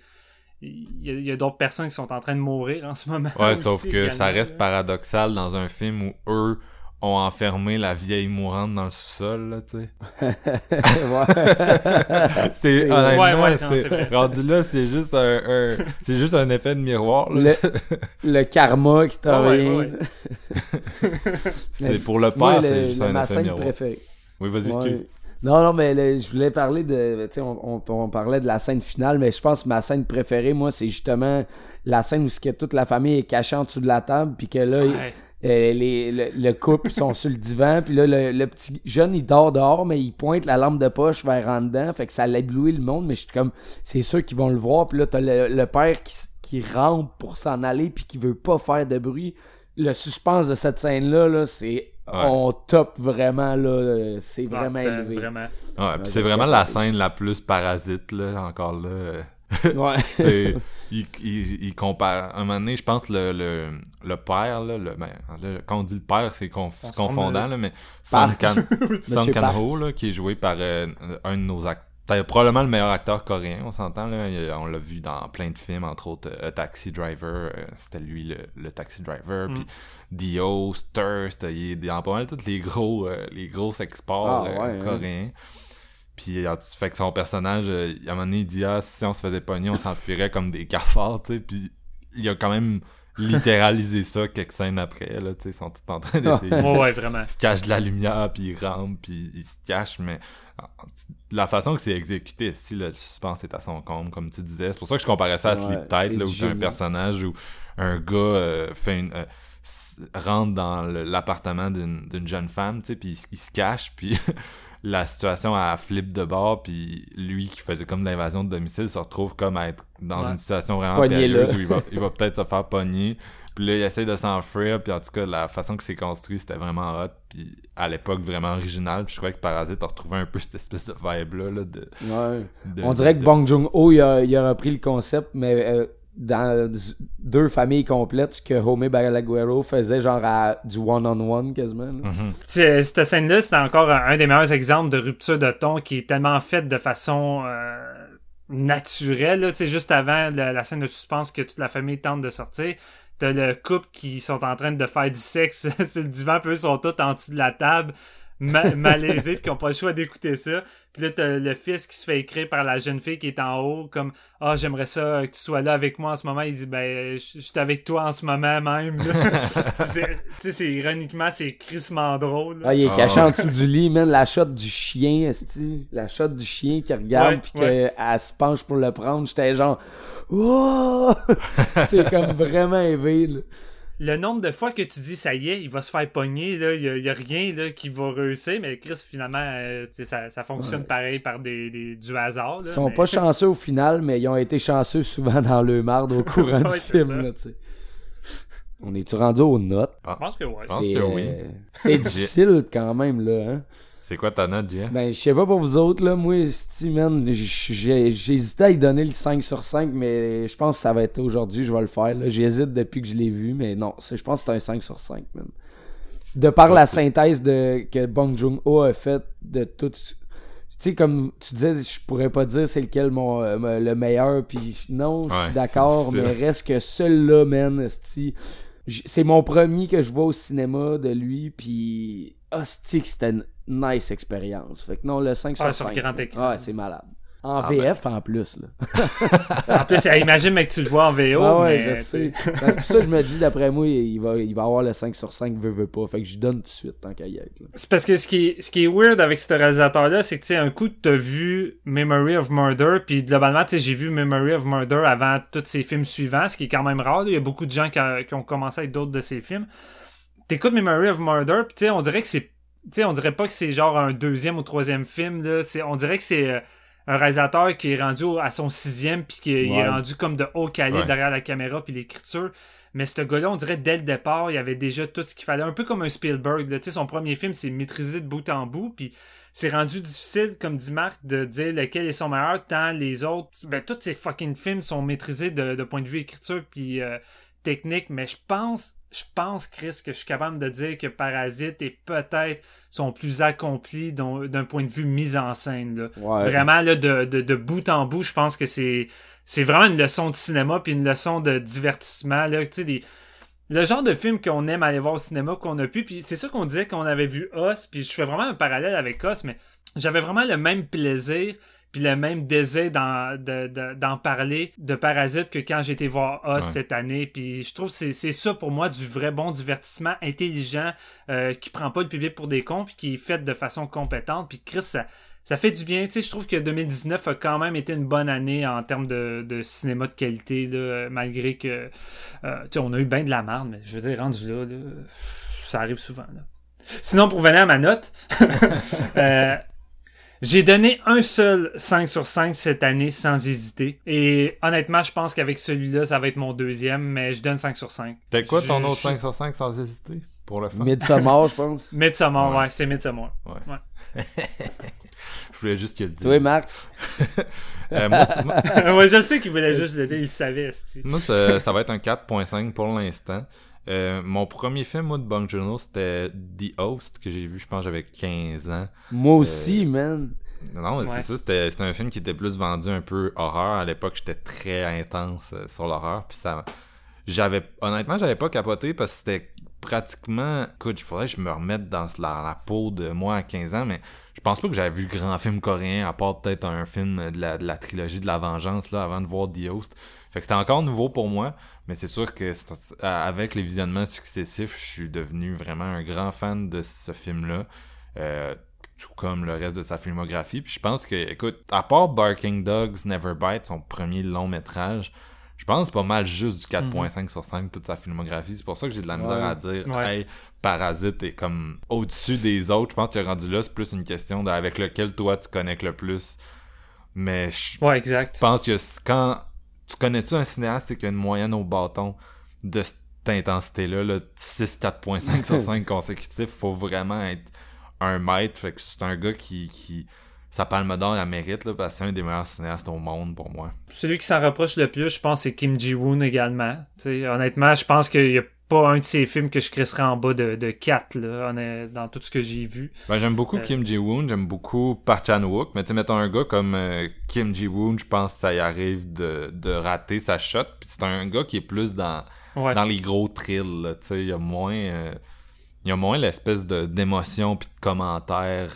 il y a, d'autres personnes qui sont en train de mourir en ce moment. Ouais, sauf que ça reste paradoxal dans un film où eux ont enfermé la vieille mourante dans le sous-sol, là, tu sais. (laughs) (laughs) c'est, honnêtement, ouais, c'est, rendu là, c'est juste un, c'est juste un effet de miroir, là. Le, (laughs) karma qui t'a c'est pour le père, c'est juste un effet de miroir. Préférée. Oui, vas-y, excuse. Non, non, mais je voulais parler de. Tu sais, on, on, parlait de la scène finale, mais je pense que ma scène préférée, moi, c'est justement la scène où que toute la famille est cachée en dessous de la table, puis que là, euh, les, le, couple sont sur le divan, puis là, le, petit jeune, il dort dehors, mais il pointe la lampe de poche vers en dedans, fait que ça l'éblouit le monde, mais je suis comme, c'est sûr qu'ils vont le voir, puis là, t'as le, le père qui, qui rampe pour s'en aller, puis qui veut pas faire de bruit. Le suspense de cette scène-là, -là, c'est on top vraiment là c'est ah, vraiment élevé vraiment... ouais, c'est vraiment la scène la plus parasite là encore là ouais (laughs) il, il, compare un moment donné je pense le, le, le père là, le, ben, quand on dit le père c'est confondant là, mais Son Kan, (laughs) Ho là, qui est joué par euh, un de nos acteurs probablement le meilleur acteur coréen, on s'entend. là. On l'a vu dans plein de films, entre autres euh, Taxi Driver, euh, c'était lui le, Taxi Driver. Mm. Puis Dio, Thirst, il est dans pas mal tous les gros, euh, les gros exports ah, hein. coréens. Puis fait que son personnage, à un moment donné, il dit Ah, si on se faisait pogner, on s'enfuirait comme des cafards, tu sais. Puis il a quand même littéralisé ça quelques scènes après, là, tu sais, ils sont tous en train d'essayer. ouais, vraiment. Ils se cachent de la lumière, puis ils rampent, puis ils se cachent, mais la façon que c'est exécuté, si le suspense est à son compte, comme tu disais, c'est pour ça que je comparais ça à Sleep Tight, là, où j'ai un personnage où un gars euh, fait une, euh, rentre dans l'appartement d'une jeune femme, tu sais, puis il, se cache, puis (laughs) la situation a flip de bord, puis lui qui faisait comme l'invasion de domicile se retrouve comme à être dans une situation vraiment périlleuse où il va, il va peut-être se faire pogner. Puis là, il essaie de s'enfuir, puis en tout cas, la façon que c'est construit, c'était vraiment hot, puis à l'époque, vraiment original. Puis je crois que Parasite a retrouvé un peu cette espèce de vibe-là. Là, de, ouais. On dirait que Bong Joon-ho, il a, il a, repris le concept, mais euh, dans deux familles complètes, ce que Homé Balaguero faisait genre à du one-on-one quasiment. Mm-hmm. Cette scène-là, c'était encore un des meilleurs exemples de rupture de ton qui est tellement faite de façon... Euh, naturelle, là, juste avant la, la, scène de suspense que toute la famille tente de sortir t'as le couple qui sont en train de faire du sexe (laughs) sur le divan, puis eux sont tous en dessous de la table, malaisés, puis qui ont pas le choix d'écouter ça. Puis là, t'as le fils qui se fait écrire par la jeune fille qui est en haut, comme Ah, j'aimerais ça que tu sois là avec moi en ce moment. Il dit Ben, je suis avec toi en ce moment même. (laughs) tu sais, c'est ironiquement, c'est crissement drôle. Ah, il est caché en dessous du lit, même la shot du chien, la shot du chien qui regarde, puis qu'elle se penche pour le prendre. J'étais genre (laughs) c'est comme vraiment éveillé, Le nombre de fois que tu dis ça y est, il va se faire pogner, il n'y a, rien là, qui va réussir, mais Chris, finalement, euh, ça, fonctionne pareil par des, du hasard. ils sont pas chanceux au final, mais ils ont été chanceux souvent dans le marde au courant (laughs) du film. On est-tu rendu aux notes? Je pense que, ouais. oui. C'est (laughs) difficile quand même, là. Hein? C'est quoi ta note, Jeff? Ben, je sais pas pour vous autres, là. Moi, Steven, j'ai hésité à y donner le 5 sur 5, mais je pense que ça va être aujourd'hui, je vais le faire. J'hésite depuis que je l'ai vu, mais non, je pense que c'est un 5 sur 5, même. De par la synthèse de, que Bong Joon-ho a fait de tout. Tu sais, comme tu disais, je pourrais pas dire c'est lequel mon, euh, le meilleur, puis non, je suis d'accord, mais reste que celui-là, man, c'est mon premier que je vois au cinéma de lui, puis hostie c'était nice expérience. Fait que non, le 5 sur 5. Ouais, c'est malade. En ah, VF ben. en plus. Là. (laughs) en plus, imagine mec, que tu le vois en VO. Ah ouais, je sais. c'est pour ça que je me dis, d'après moi, il va, il va avoir le 5 sur 5, veut, veut pas. Fait que je donne tout de suite tant qu'à y être. C'est parce que ce qui, est, ce qui est weird avec ce réalisateur-là, c'est que tu sais, un coup, t'as vu Memory of Murder, puis globalement, tu sais, j'ai vu Memory of Murder avant tous ses films suivants, ce qui est quand même rare. Il y a beaucoup de gens qui, qui ont commencé avec d'autres de ses films. T'écoutes Memory of Murder, puis tu sais, on dirait que c'est sais, on dirait pas que c'est genre un deuxième ou troisième film, là. On dirait que c'est euh, un réalisateur qui est rendu à son sixième, puis qui est rendu comme de haut calibre derrière la caméra, puis l'écriture. Mais ce gars-là, on dirait dès le départ, il avait déjà tout ce qu'il fallait. Un peu comme un Spielberg. Là. Son premier film, c'est maîtrisé de bout en bout. Puis c'est rendu difficile, comme dit Marc, de dire lequel est son meilleur, tant les autres. Ben, tous ces fucking films sont maîtrisés de, point de vue écriture puis euh, technique. Mais je pense, je pense, Chris, que je suis capable de dire que Parasite est peut-être son plus accompli d'un point de vue mise en scène. Vraiment, là, de, de bout en bout, je pense que c'est c'est vraiment une leçon de cinéma puis une leçon de divertissement. Là, des, le genre de film qu'on aime aller voir au cinéma qu'on a pu. Puis c'est ça qu'on disait qu'on avait vu Os. Puis je fais vraiment un parallèle avec Os, mais j'avais vraiment le même plaisir puis le même désir d'en parler de Parasite que quand été voir Os cette année. Puis je trouve que c'est ça pour moi du vrai bon divertissement intelligent euh, qui prend pas le public pour des cons puis qui est fait de façon compétente. Puis Chris, ça, ça fait du bien. Tu sais, je trouve que 2019 a quand même été une bonne année en termes de, cinéma de qualité, là, malgré que, euh, tu sais, on a eu bien de la merde, mais je veux dire, rendu là, ça arrive souvent. Sinon, pour venir à ma note, (laughs) euh, j'ai donné un seul 5 sur 5 cette année sans hésiter. Et honnêtement, je pense qu'avec celui-là, ça va être mon deuxième, mais je donne 5 sur 5. T'as quoi ton autre 5 sur 5 sans hésiter? Pour le fun? Midsommar, je pense. (laughs) Midsommar, ouais, ouais c'est Midsommar. Ouais. ouais. (laughs) Je voulais juste qu'il le dise. Oui, Marc. (laughs) euh, moi, moi... je sais qu'il voulait juste le dire, il savait. Moi, ça, ça, va être un 4.5 pour l'instant. Euh, mon premier film, moi, de Bong Joon c'était The Host, que j'ai vu, je pense, j'avais 15 ans. Moi aussi, euh, man. Non, c'est ça. C'était un film qui était plus vendu un peu horreur. À l'époque, j'étais très intense euh, sur l'horreur. Puis ça. J'avais. Honnêtement, j'avais pas capoté parce que c'était pratiquement. Écoute, il faudrait que je me remette dans la, la peau de moi à 15 ans, mais je pense pas que j'avais vu grand film coréen, à part peut-être un film de la, trilogie de la vengeance là, avant de voir The Host. Fait que c'était encore nouveau pour moi, mais c'est sûr que avec les visionnements successifs, je suis devenu vraiment un grand fan de ce film-là. Euh, tout comme le reste de sa filmographie. Puis je pense que, écoute, à part Barking Dogs Never Bite, son premier long métrage, je pense pas mal juste du 4.5 mhm. sur 5 toute sa filmographie. C'est pour ça que j'ai de la misère à dire hey, Parasite est comme au-dessus des autres. Je pense que rendu là, c'est plus une question de, avec lequel toi tu connectes le plus. Mais je ouais, exact. pense que quand tu connais-tu un cinéaste qui a une moyenne au bâton de cette intensité-là, là, 6 4.5 sur 5 (laughs) consécutifs, faut vraiment être un maître. Fait que c'est un gars qui, qui sa palme d'or la mérite là, parce que c'est un des meilleurs cinéastes au monde pour moi. Celui qui s'en rapproche le plus, je pense, c'est Kim Ji-woon également. honnêtement, je pense qu'il y a pas un de ces films que je crisserais en bas de, de 4 là, dans tout ce que j'ai vu. Ben, j'aime beaucoup euh, Kim Ji-woon, j'aime beaucoup Park Chan-wook, mais tu mettons un gars comme euh, Kim Ji-woon, je pense que ça y arrive de, de rater sa shot. Puis c'est un gars qui est plus dans, dans les gros thrills, tu sais, il y a moins... Euh, il y a moins l'espèce de d'émotion puis de commentaires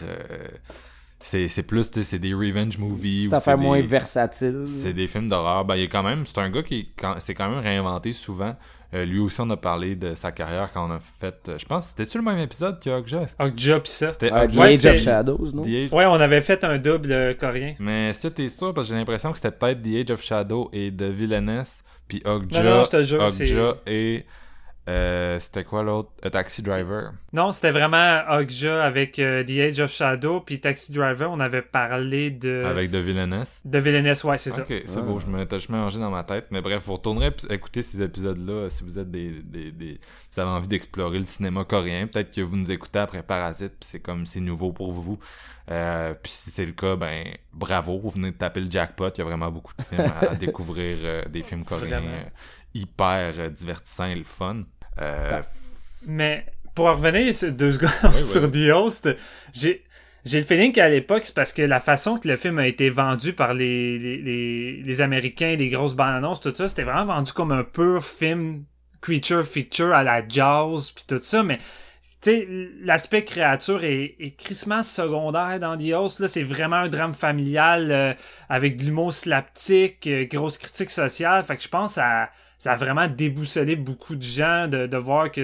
c'est plus c'est des revenge movies ça fait moins versatile c'est des films d'horreur ben il est quand même c'est un gars qui s'est quand même réinventé souvent euh, lui aussi on a parlé de sa carrière quand on a fait euh, je pense c'était tu le même épisode que Okja pis ça c'était uh, The Age of Shadows non? Ouais on avait fait un double euh, coréen. Mais est-ce que t'es sûr? Parce que j'ai l'impression que c'était peut-être The Age of Shadow et The Villainess puis Okja Okja et euh, c'était quoi l'autre? A Taxi Driver Non, c'était vraiment Ogja avec euh, The Age of Shadow, puis Taxi Driver, on avait parlé de. Avec The Villainess De Villainess, ouais, c'est ça. Ok, c'est beau, je me suis mélangé dans ma tête. Mais bref, vous retournerez écouter ces épisodes-là si vous êtes des, des, des... vous avez envie d'explorer le cinéma coréen. Peut-être que vous nous écoutez après Parasite, puis c'est comme c'est nouveau pour vous. Euh, puis si c'est le cas, ben bravo, vous venez de taper le jackpot. Il y a vraiment beaucoup de films à, (laughs) découvrir, euh, des films coréens hyper euh, divertissant et le fun. Euh, mais pour revenir deux secondes (laughs) sur The Host, j'ai j'ai le feeling qu'à l'époque, c'est parce que la façon que le film a été vendu par les, les, les, Américains, les grosses bandes annonces, tout ça, c'était vraiment vendu comme un pur film creature feature à la jazz puis tout ça, mais tu sais, l'aspect créature est, est crissement secondaire dans The Host. Là, c'est vraiment un drame familial euh, avec de l'humour slaptique, grosse critique sociale. Fait que je pense à ça a vraiment déboussolé beaucoup de gens de, de voir que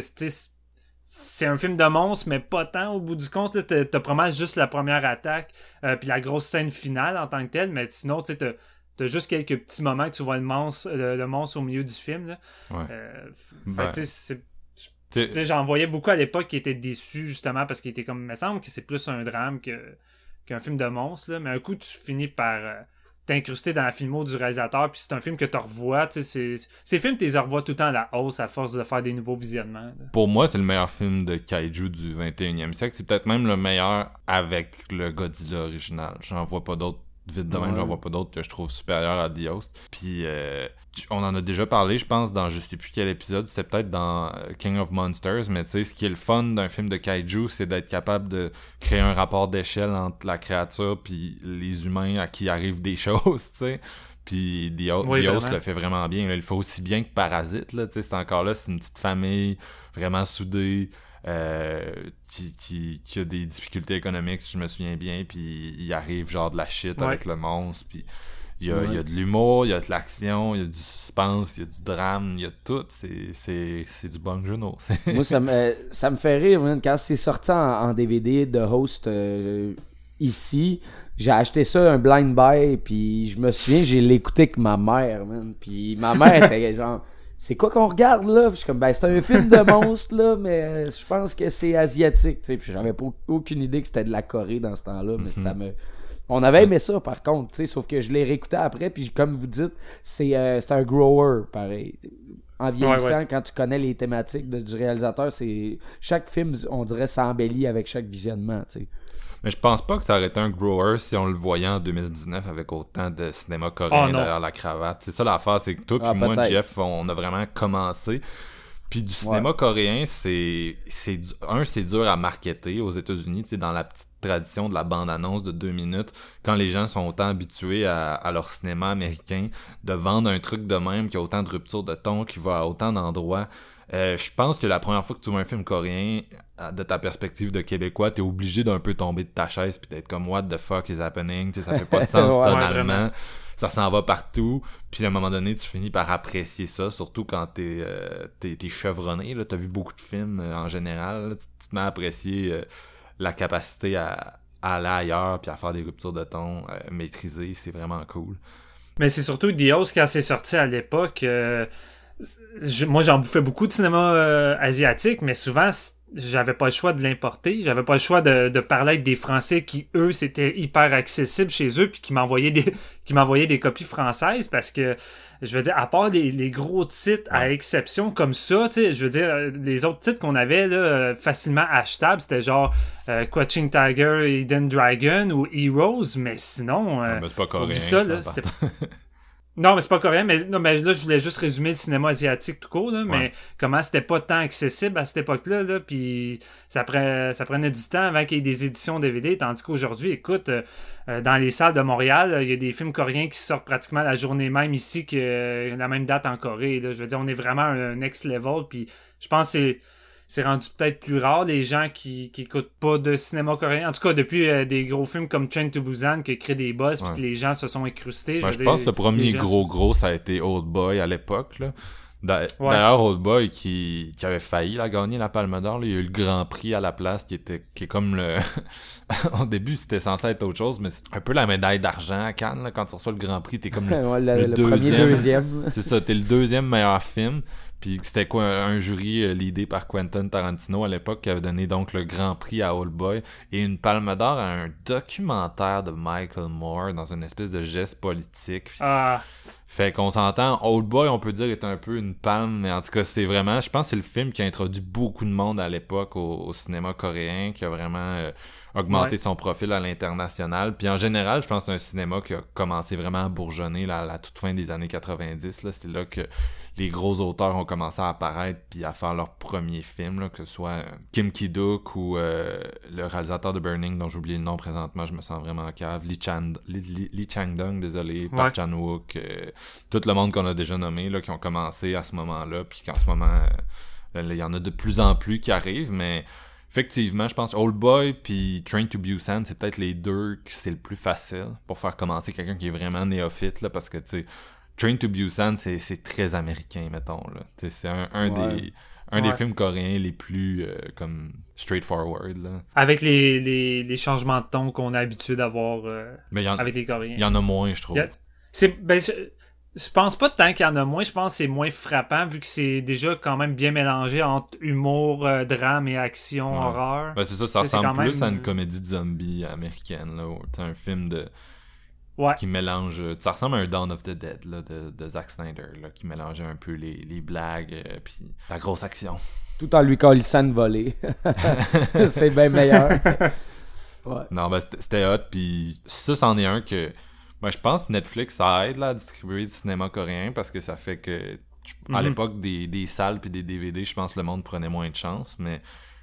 c'est un film de monstre, mais pas tant au bout du compte. T'as probablement juste la première attaque, euh, puis la grosse scène finale en tant que telle, mais sinon, tu t'as as juste quelques petits moments que tu vois le monstre, le, monstre au milieu du film. Là. Ouais. Euh, ben, J'en voyais beaucoup à l'époque qui étaient déçus justement parce qu'il était comme. Il me semble que c'est plus un drame que qu'un film de monstre, mais un coup, tu finis par t'incruster dans la filmo du réalisateur, puis c'est un film que tu revois. Ces films, tu les revois tout le temps à la hausse à force de faire des nouveaux visionnements. Pour moi, c'est le meilleur film de kaiju du 21e siècle. C'est peut-être même le meilleur avec le Godzilla original. J'en vois pas d'autres vite de même, j'en vois pas d'autres que je trouve supérieurs à The Host. Puis euh, on en a déjà parlé, je pense, dans je sais plus quel épisode, c'est peut-être dans euh, King of Monsters, mais tu sais, ce qui est le fun d'un film de kaiju, c'est d'être capable de créer un rapport d'échelle entre la créature puis les humains à qui arrivent des (laughs) choses, tu sais. Puis The, Host le fait vraiment bien. Il fait aussi bien que Parasite, là, tu sais, c'est encore là, c'est une petite famille vraiment soudée. Euh, qui, qui, a des difficultés économiques, si je me souviens bien, puis il arrive genre de la shit avec le monstre, puis il y, a, il y a de l'humour, il y a de l'action, il y a du suspense, il y a du drame, il y a tout. C'est du bon genou. (laughs) Moi, ça me, ça me fait rire, quand c'est sorti en, DVD de Host euh, ici. J'ai acheté ça un blind buy, puis je me souviens, j'ai l'écouté avec ma mère, man. Puis ma mère était (laughs) genre c'est quoi qu'on regarde là? Puis je suis comme, ben, c'est un film de (laughs) monstre là, mais euh, je pense que c'est asiatique, tu sais. Puis j'avais aucune idée que c'était de la Corée dans ce temps-là, mais ça mhm. me. On avait aimé ça par contre, tu sais, sauf que je l'ai réécouté après, puis comme vous dites, c'est euh, un grower, pareil. En vieillissant, quand tu connais les thématiques du réalisateur, c'est chaque film, on dirait, s'embellit avec chaque visionnement, tu sais. Mais je pense pas que ça aurait été un grower si on le voyait en 2019 avec autant de cinéma coréen oh, derrière la cravate. C'est ça l'affaire, c'est que toi ah, moi, Jeff, on a vraiment commencé. Puis du cinéma coréen, c'est c'est un c'est dur à marketer aux États-Unis, tu sais dans la petite tradition de la bande-annonce de deux minutes, quand les gens sont autant habitués à, leur cinéma américain, de vendre un truc de même qui a autant de ruptures de ton, qui va à autant d'endroits. Euh, je pense que la première fois que tu vois un film coréen, de ta perspective de Québécois, t'es obligé d'un peu tomber de ta chaise puis d'être comme What the fuck is happening? ça fait pas de (laughs) sens tonalement. ça s'en va partout. Puis à un moment donné, tu finis par apprécier ça, surtout quand t'es euh, es, chevronné. T'as vu beaucoup de films euh, en général. tu, te mets à apprécier euh, la capacité à, aller ailleurs puis à faire des ruptures de ton maîtrisées. C'est vraiment cool. Mais c'est surtout Dios quand c'est sorti à l'époque. Moi, j'en bouffais beaucoup de cinéma asiatique, mais souvent, j'avais pas le choix de l'importer. J'avais pas le choix de, de, parler avec des Français qui, eux, c'était hyper accessible chez eux, puis qui m'envoyaient des, (laughs) qui m'envoyaient des copies françaises parce que, je veux dire, à part les, les gros titres à exception comme ça, tu sais, je veux dire, les autres titres qu'on avait, là, facilement achetables, c'était genre, euh, Tiger, Eden Dragon ou Heroes, mais sinon, euh, ah, ben, c'est pas coréen, ça, là, c'était (laughs) Non, mais c'est pas coréen, mais, non, mais là, je voulais juste résumer le cinéma asiatique tout court, là, mais comment c'était pas tant accessible à cette époque-là, là, puis ça, ça prenait du temps avant qu'il y ait des éditions DVD, tandis qu'aujourd'hui, écoute, euh, euh, dans les salles de Montréal, il y a des films coréens qui sortent pratiquement la journée même ici que la même date en Corée, là. Je veux dire, on est vraiment un next level, puis je pense que c'est c'est rendu peut-être plus rare les gens qui, qui écoutent pas de cinéma coréen. En tout cas, depuis euh, des gros films comme Train to Busan qui créent des buzz puis que les gens se sont incrustés. je, pense que le premier gros gros ça a été Old Boy à l'époque D'ailleurs, Old Boy qui, qui avait failli la gagner la Palme d'Or, il y a eu le Grand Prix à la place qui était qui est comme le (laughs) au début c'était censé être autre chose mais un peu la médaille d'argent à Cannes là, quand tu reçois le Grand Prix t'es comme le, (laughs) deuxième, deuxième. (laughs) c'est ça t'es le deuxième meilleur film puis c'était quoi un jury euh, l'idée par Quentin Tarantino à l'époque qui avait donné donc le Grand Prix à Old Boy et une palme d'or à un documentaire de Michael Moore dans une espèce de geste politique. Ah. Fait qu'on s'entend, Old Boy, on peut dire, est un peu une palme, mais en tout cas, c'est vraiment, je pense que c'est le film qui a introduit beaucoup de monde à l'époque au, cinéma coréen, qui a vraiment euh, augmenté son profil à l'international. Puis en général, je pense que c'est un cinéma qui a commencé vraiment à bourgeonner là, à la toute fin des années 90. Là. C'est là que les gros auteurs ont commencé à apparaître puis à faire leur premier film, là, que ce soit euh, Kim Ki-duk ou euh, le réalisateur de Burning, dont j'oublie le nom présentement, je me sens vraiment cave, Lee, Chan, Lee, Chang-dong, désolé, Park Chan-wook, euh, tout le monde qu'on a déjà nommé, là, qui ont commencé à ce moment-là, puis qu'en ce moment, il y en a de plus en plus qui arrivent, mais effectivement, je pense Old Boy puis Train to Busan, c'est peut-être les deux qui c'est le plus facile pour faire commencer quelqu'un qui est vraiment néophyte, là, parce que, tu sais, Train to Busan, c'est très américain, mettons. C'est un, un des un des films coréens les plus euh, comme straightforward là. Avec les, les, les changements de ton qu'on a habitué d'avoir euh, avec les Coréens. Il y en a moins, je trouve. C'est ben, Je pense pas tant qu'il y en a moins, je pense que c'est moins frappant vu que c'est déjà quand même bien mélangé entre humour, euh, drame et action, horreur. c'est ça, ça ressemble plus à une comédie de zombie américaine, là, un film de... qui mélange... Ça ressemble à un Dawn of the Dead là, de, de Zack Snyder, là, qui mélangeait un peu les, les blagues euh, puis la grosse action. Tout en lui colissant une volée. (laughs) c'est bien meilleur. (laughs) Non, ben c'était hot, puis ça, c'en est un que je pense que Netflix, ça aide là, à distribuer du cinéma coréen parce que ça fait que, à mhm. l'époque des, des, salles puis des DVD, je pense que le monde prenait moins de chance. Mais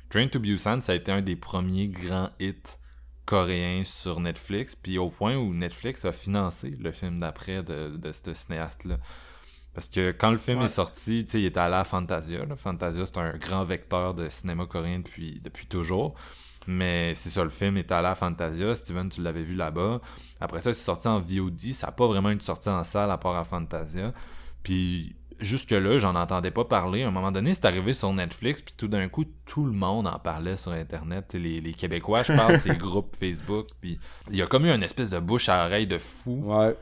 Train to Busan, ça a été un des premiers grands hits coréens sur Netflix. Puis au point où Netflix a financé le film d'après de, de ce cinéaste-là. Parce que quand le film est sorti, il était allé à Fantasia. Fantasia, c'est un grand vecteur de cinéma coréen depuis, depuis toujours. Mais c'est ça, le film est allé à Fantasia. Steven, tu l'avais vu là-bas. Après ça, c'est sorti en VOD. Ça n'a pas vraiment une sortie en salle à part à Fantasia. Puis jusque-là, j'en entendais pas parler. À un moment donné, c'est arrivé sur Netflix, puis tout d'un coup, tout le monde en parlait sur Internet. Les, les Québécois, je parle, (laughs) ces groupes Facebook. Puis il y a comme eu une espèce de bouche à oreille de fou. Ouais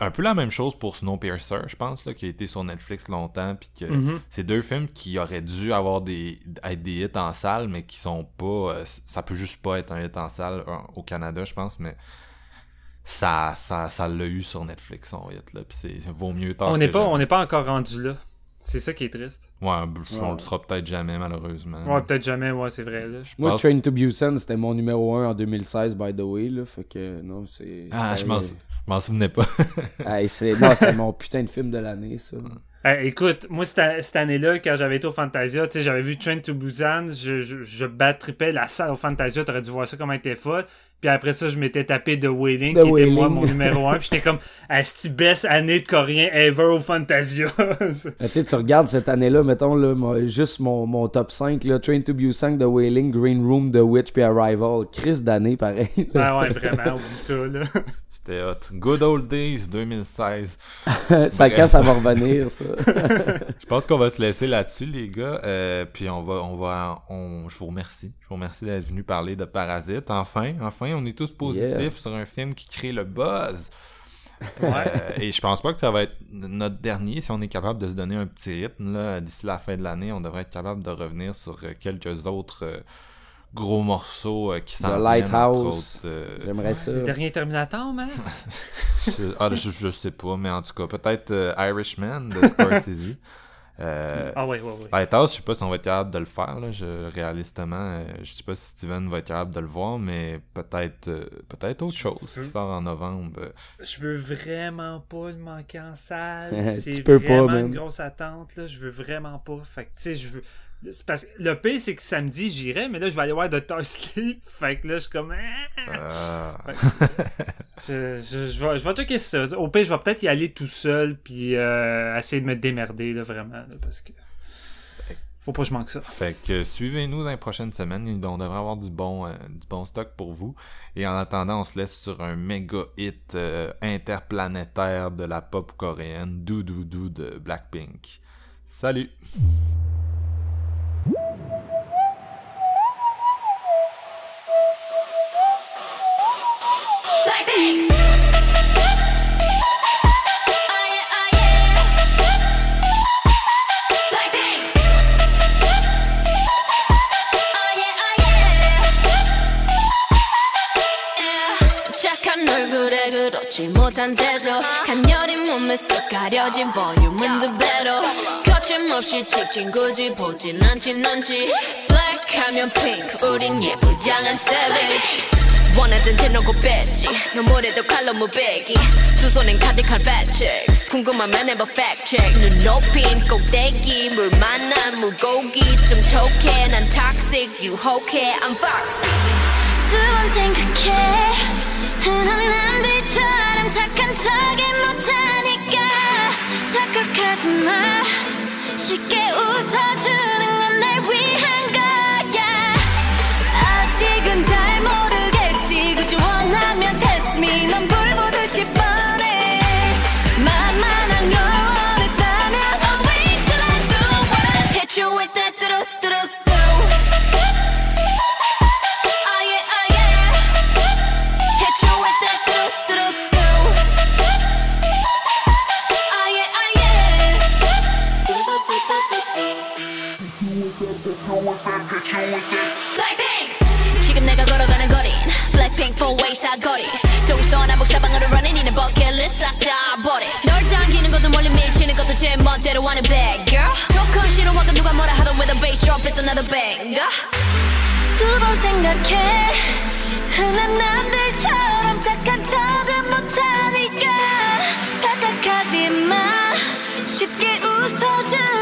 un peu la même chose pour Snowpiercer, je pense, là, qui a été sur Netflix longtemps, puis que mm-hmm. c'est deux films qui auraient dû avoir des être des hits en salle, mais qui sont pas, euh, ça peut juste pas être un hit en salle euh, au Canada, je pense, mais ça, ça, ça l'a eu sur Netflix son hit là, puis c'est vaut mieux tard. On n'est pas, on n'est pas encore rendu là. C'est ça qui est triste. Ouais, on le sera peut-être jamais, malheureusement. Ouais, peut-être jamais, ouais, c'est vrai. Là. Moi, Train to Busan, c'était mon numéro 1 en 2016, by the way. Là, fait que, non, c'est. Ah, je m'en je m'en souvenais pas. (laughs) hey, non, c'était mon putain de film de l'année, ça. écoute, moi, cette, année-là, quand j'avais été au Fantasia, tu sais, j'avais vu Train to Busan, je, je, je la salle au Fantasia, t'aurais dû voir ça comment elle était folle. Puis après ça, je m'étais tapé de Wailing, qui était moi mon numéro 1. Puis j'étais comme, Asti best année de coréen ever au Fantasia. (laughs) tu sais, tu regardes cette année-là, mettons, là, juste mon, mon, top 5, là, Train to Busan, The Wailing, Green Room, The Witch, puis Arrival. Chris d'année, pareil. Ah ouais, vraiment, oublie ça, là. (laughs) C'était hot. Good Old Days 2016. (laughs) ça quand ça va revenir, ça. (laughs) je pense qu'on va se laisser là-dessus, les gars. Euh, puis on va, on va, on, je vous remercie. Je vous remercie d'être venu parler de Parasite. Enfin, enfin, on est tous positifs sur un film qui crée le buzz. Ouais. Euh, et je pense pas que ça va être notre dernier. Si on est capable de se donner un petit rythme d'ici la fin de l'année, on devrait être capable de revenir sur euh, quelques autres gros morceaux euh, qui s'en Lighthouse. Euh, J'aimerais ça. Le dernier Terminator, man? (laughs) je, ah, je, sais pas, mais en tout cas, peut-être euh, Irishman de Scorsese. (laughs) ah ouais, ouais, ouais. Lighthouse, je sais pas si on va être capable de le faire, là, je, réalistement. je sais pas si Steven va être capable de le voir, mais peut-être peut-être autre chose qui sort en novembre. Je veux vraiment pas le manquer en salle. (laughs) C'est vraiment pas, une grosse attente. Là. Je veux vraiment pas. Fait que, tu sais, je veux parce le pire, c'est que samedi, j'irai, mais là, je vais aller voir Dr. (laughs) Sleep. Fait que là, je suis comme. Ah. Ah. je, je, vais, je vais checker ça. Au pire, je vais peut-être y aller tout seul, puis euh, essayer de me démerder, là, vraiment. parce que. Faut pas que je manque ça. Fait que suivez-nous dans les prochaines semaines. On devrait avoir du bon, euh, du bon stock pour vous. Et en attendant, on se laisse sur un méga hit euh, interplanétaire de la pop coréenne, Do Do Do de Blackpink. Salut! 그렇지 못한 태도 간녀린 몸에 쓱 가려진 볼륨은 두 배로 거침없이 찍힌 굳이 보진 않지 Black 하면 pink 우린 예쁘장한 savage 원하던 대놓고 뺐지. 너무래도 칼로 무배기. 두 손엔 가득한 fat checks 궁금하면 해봐 fact check. 눈 높인 꼭대기 물 만난 물고기. 좀 톡해 난 toxic. 유혹해 I'm foxy. 두번 생각해. 흔한 남들처럼 착한 척이 못하니까. 착각하지 마 want it back, girl. 조금 싫어하건 누가 뭐라 하던 with a bass drop, it's another banger. 두번 생각해. 흔한 남들처럼 착한 척은 못하니까. 착각하지 마. 쉽게 웃어줘.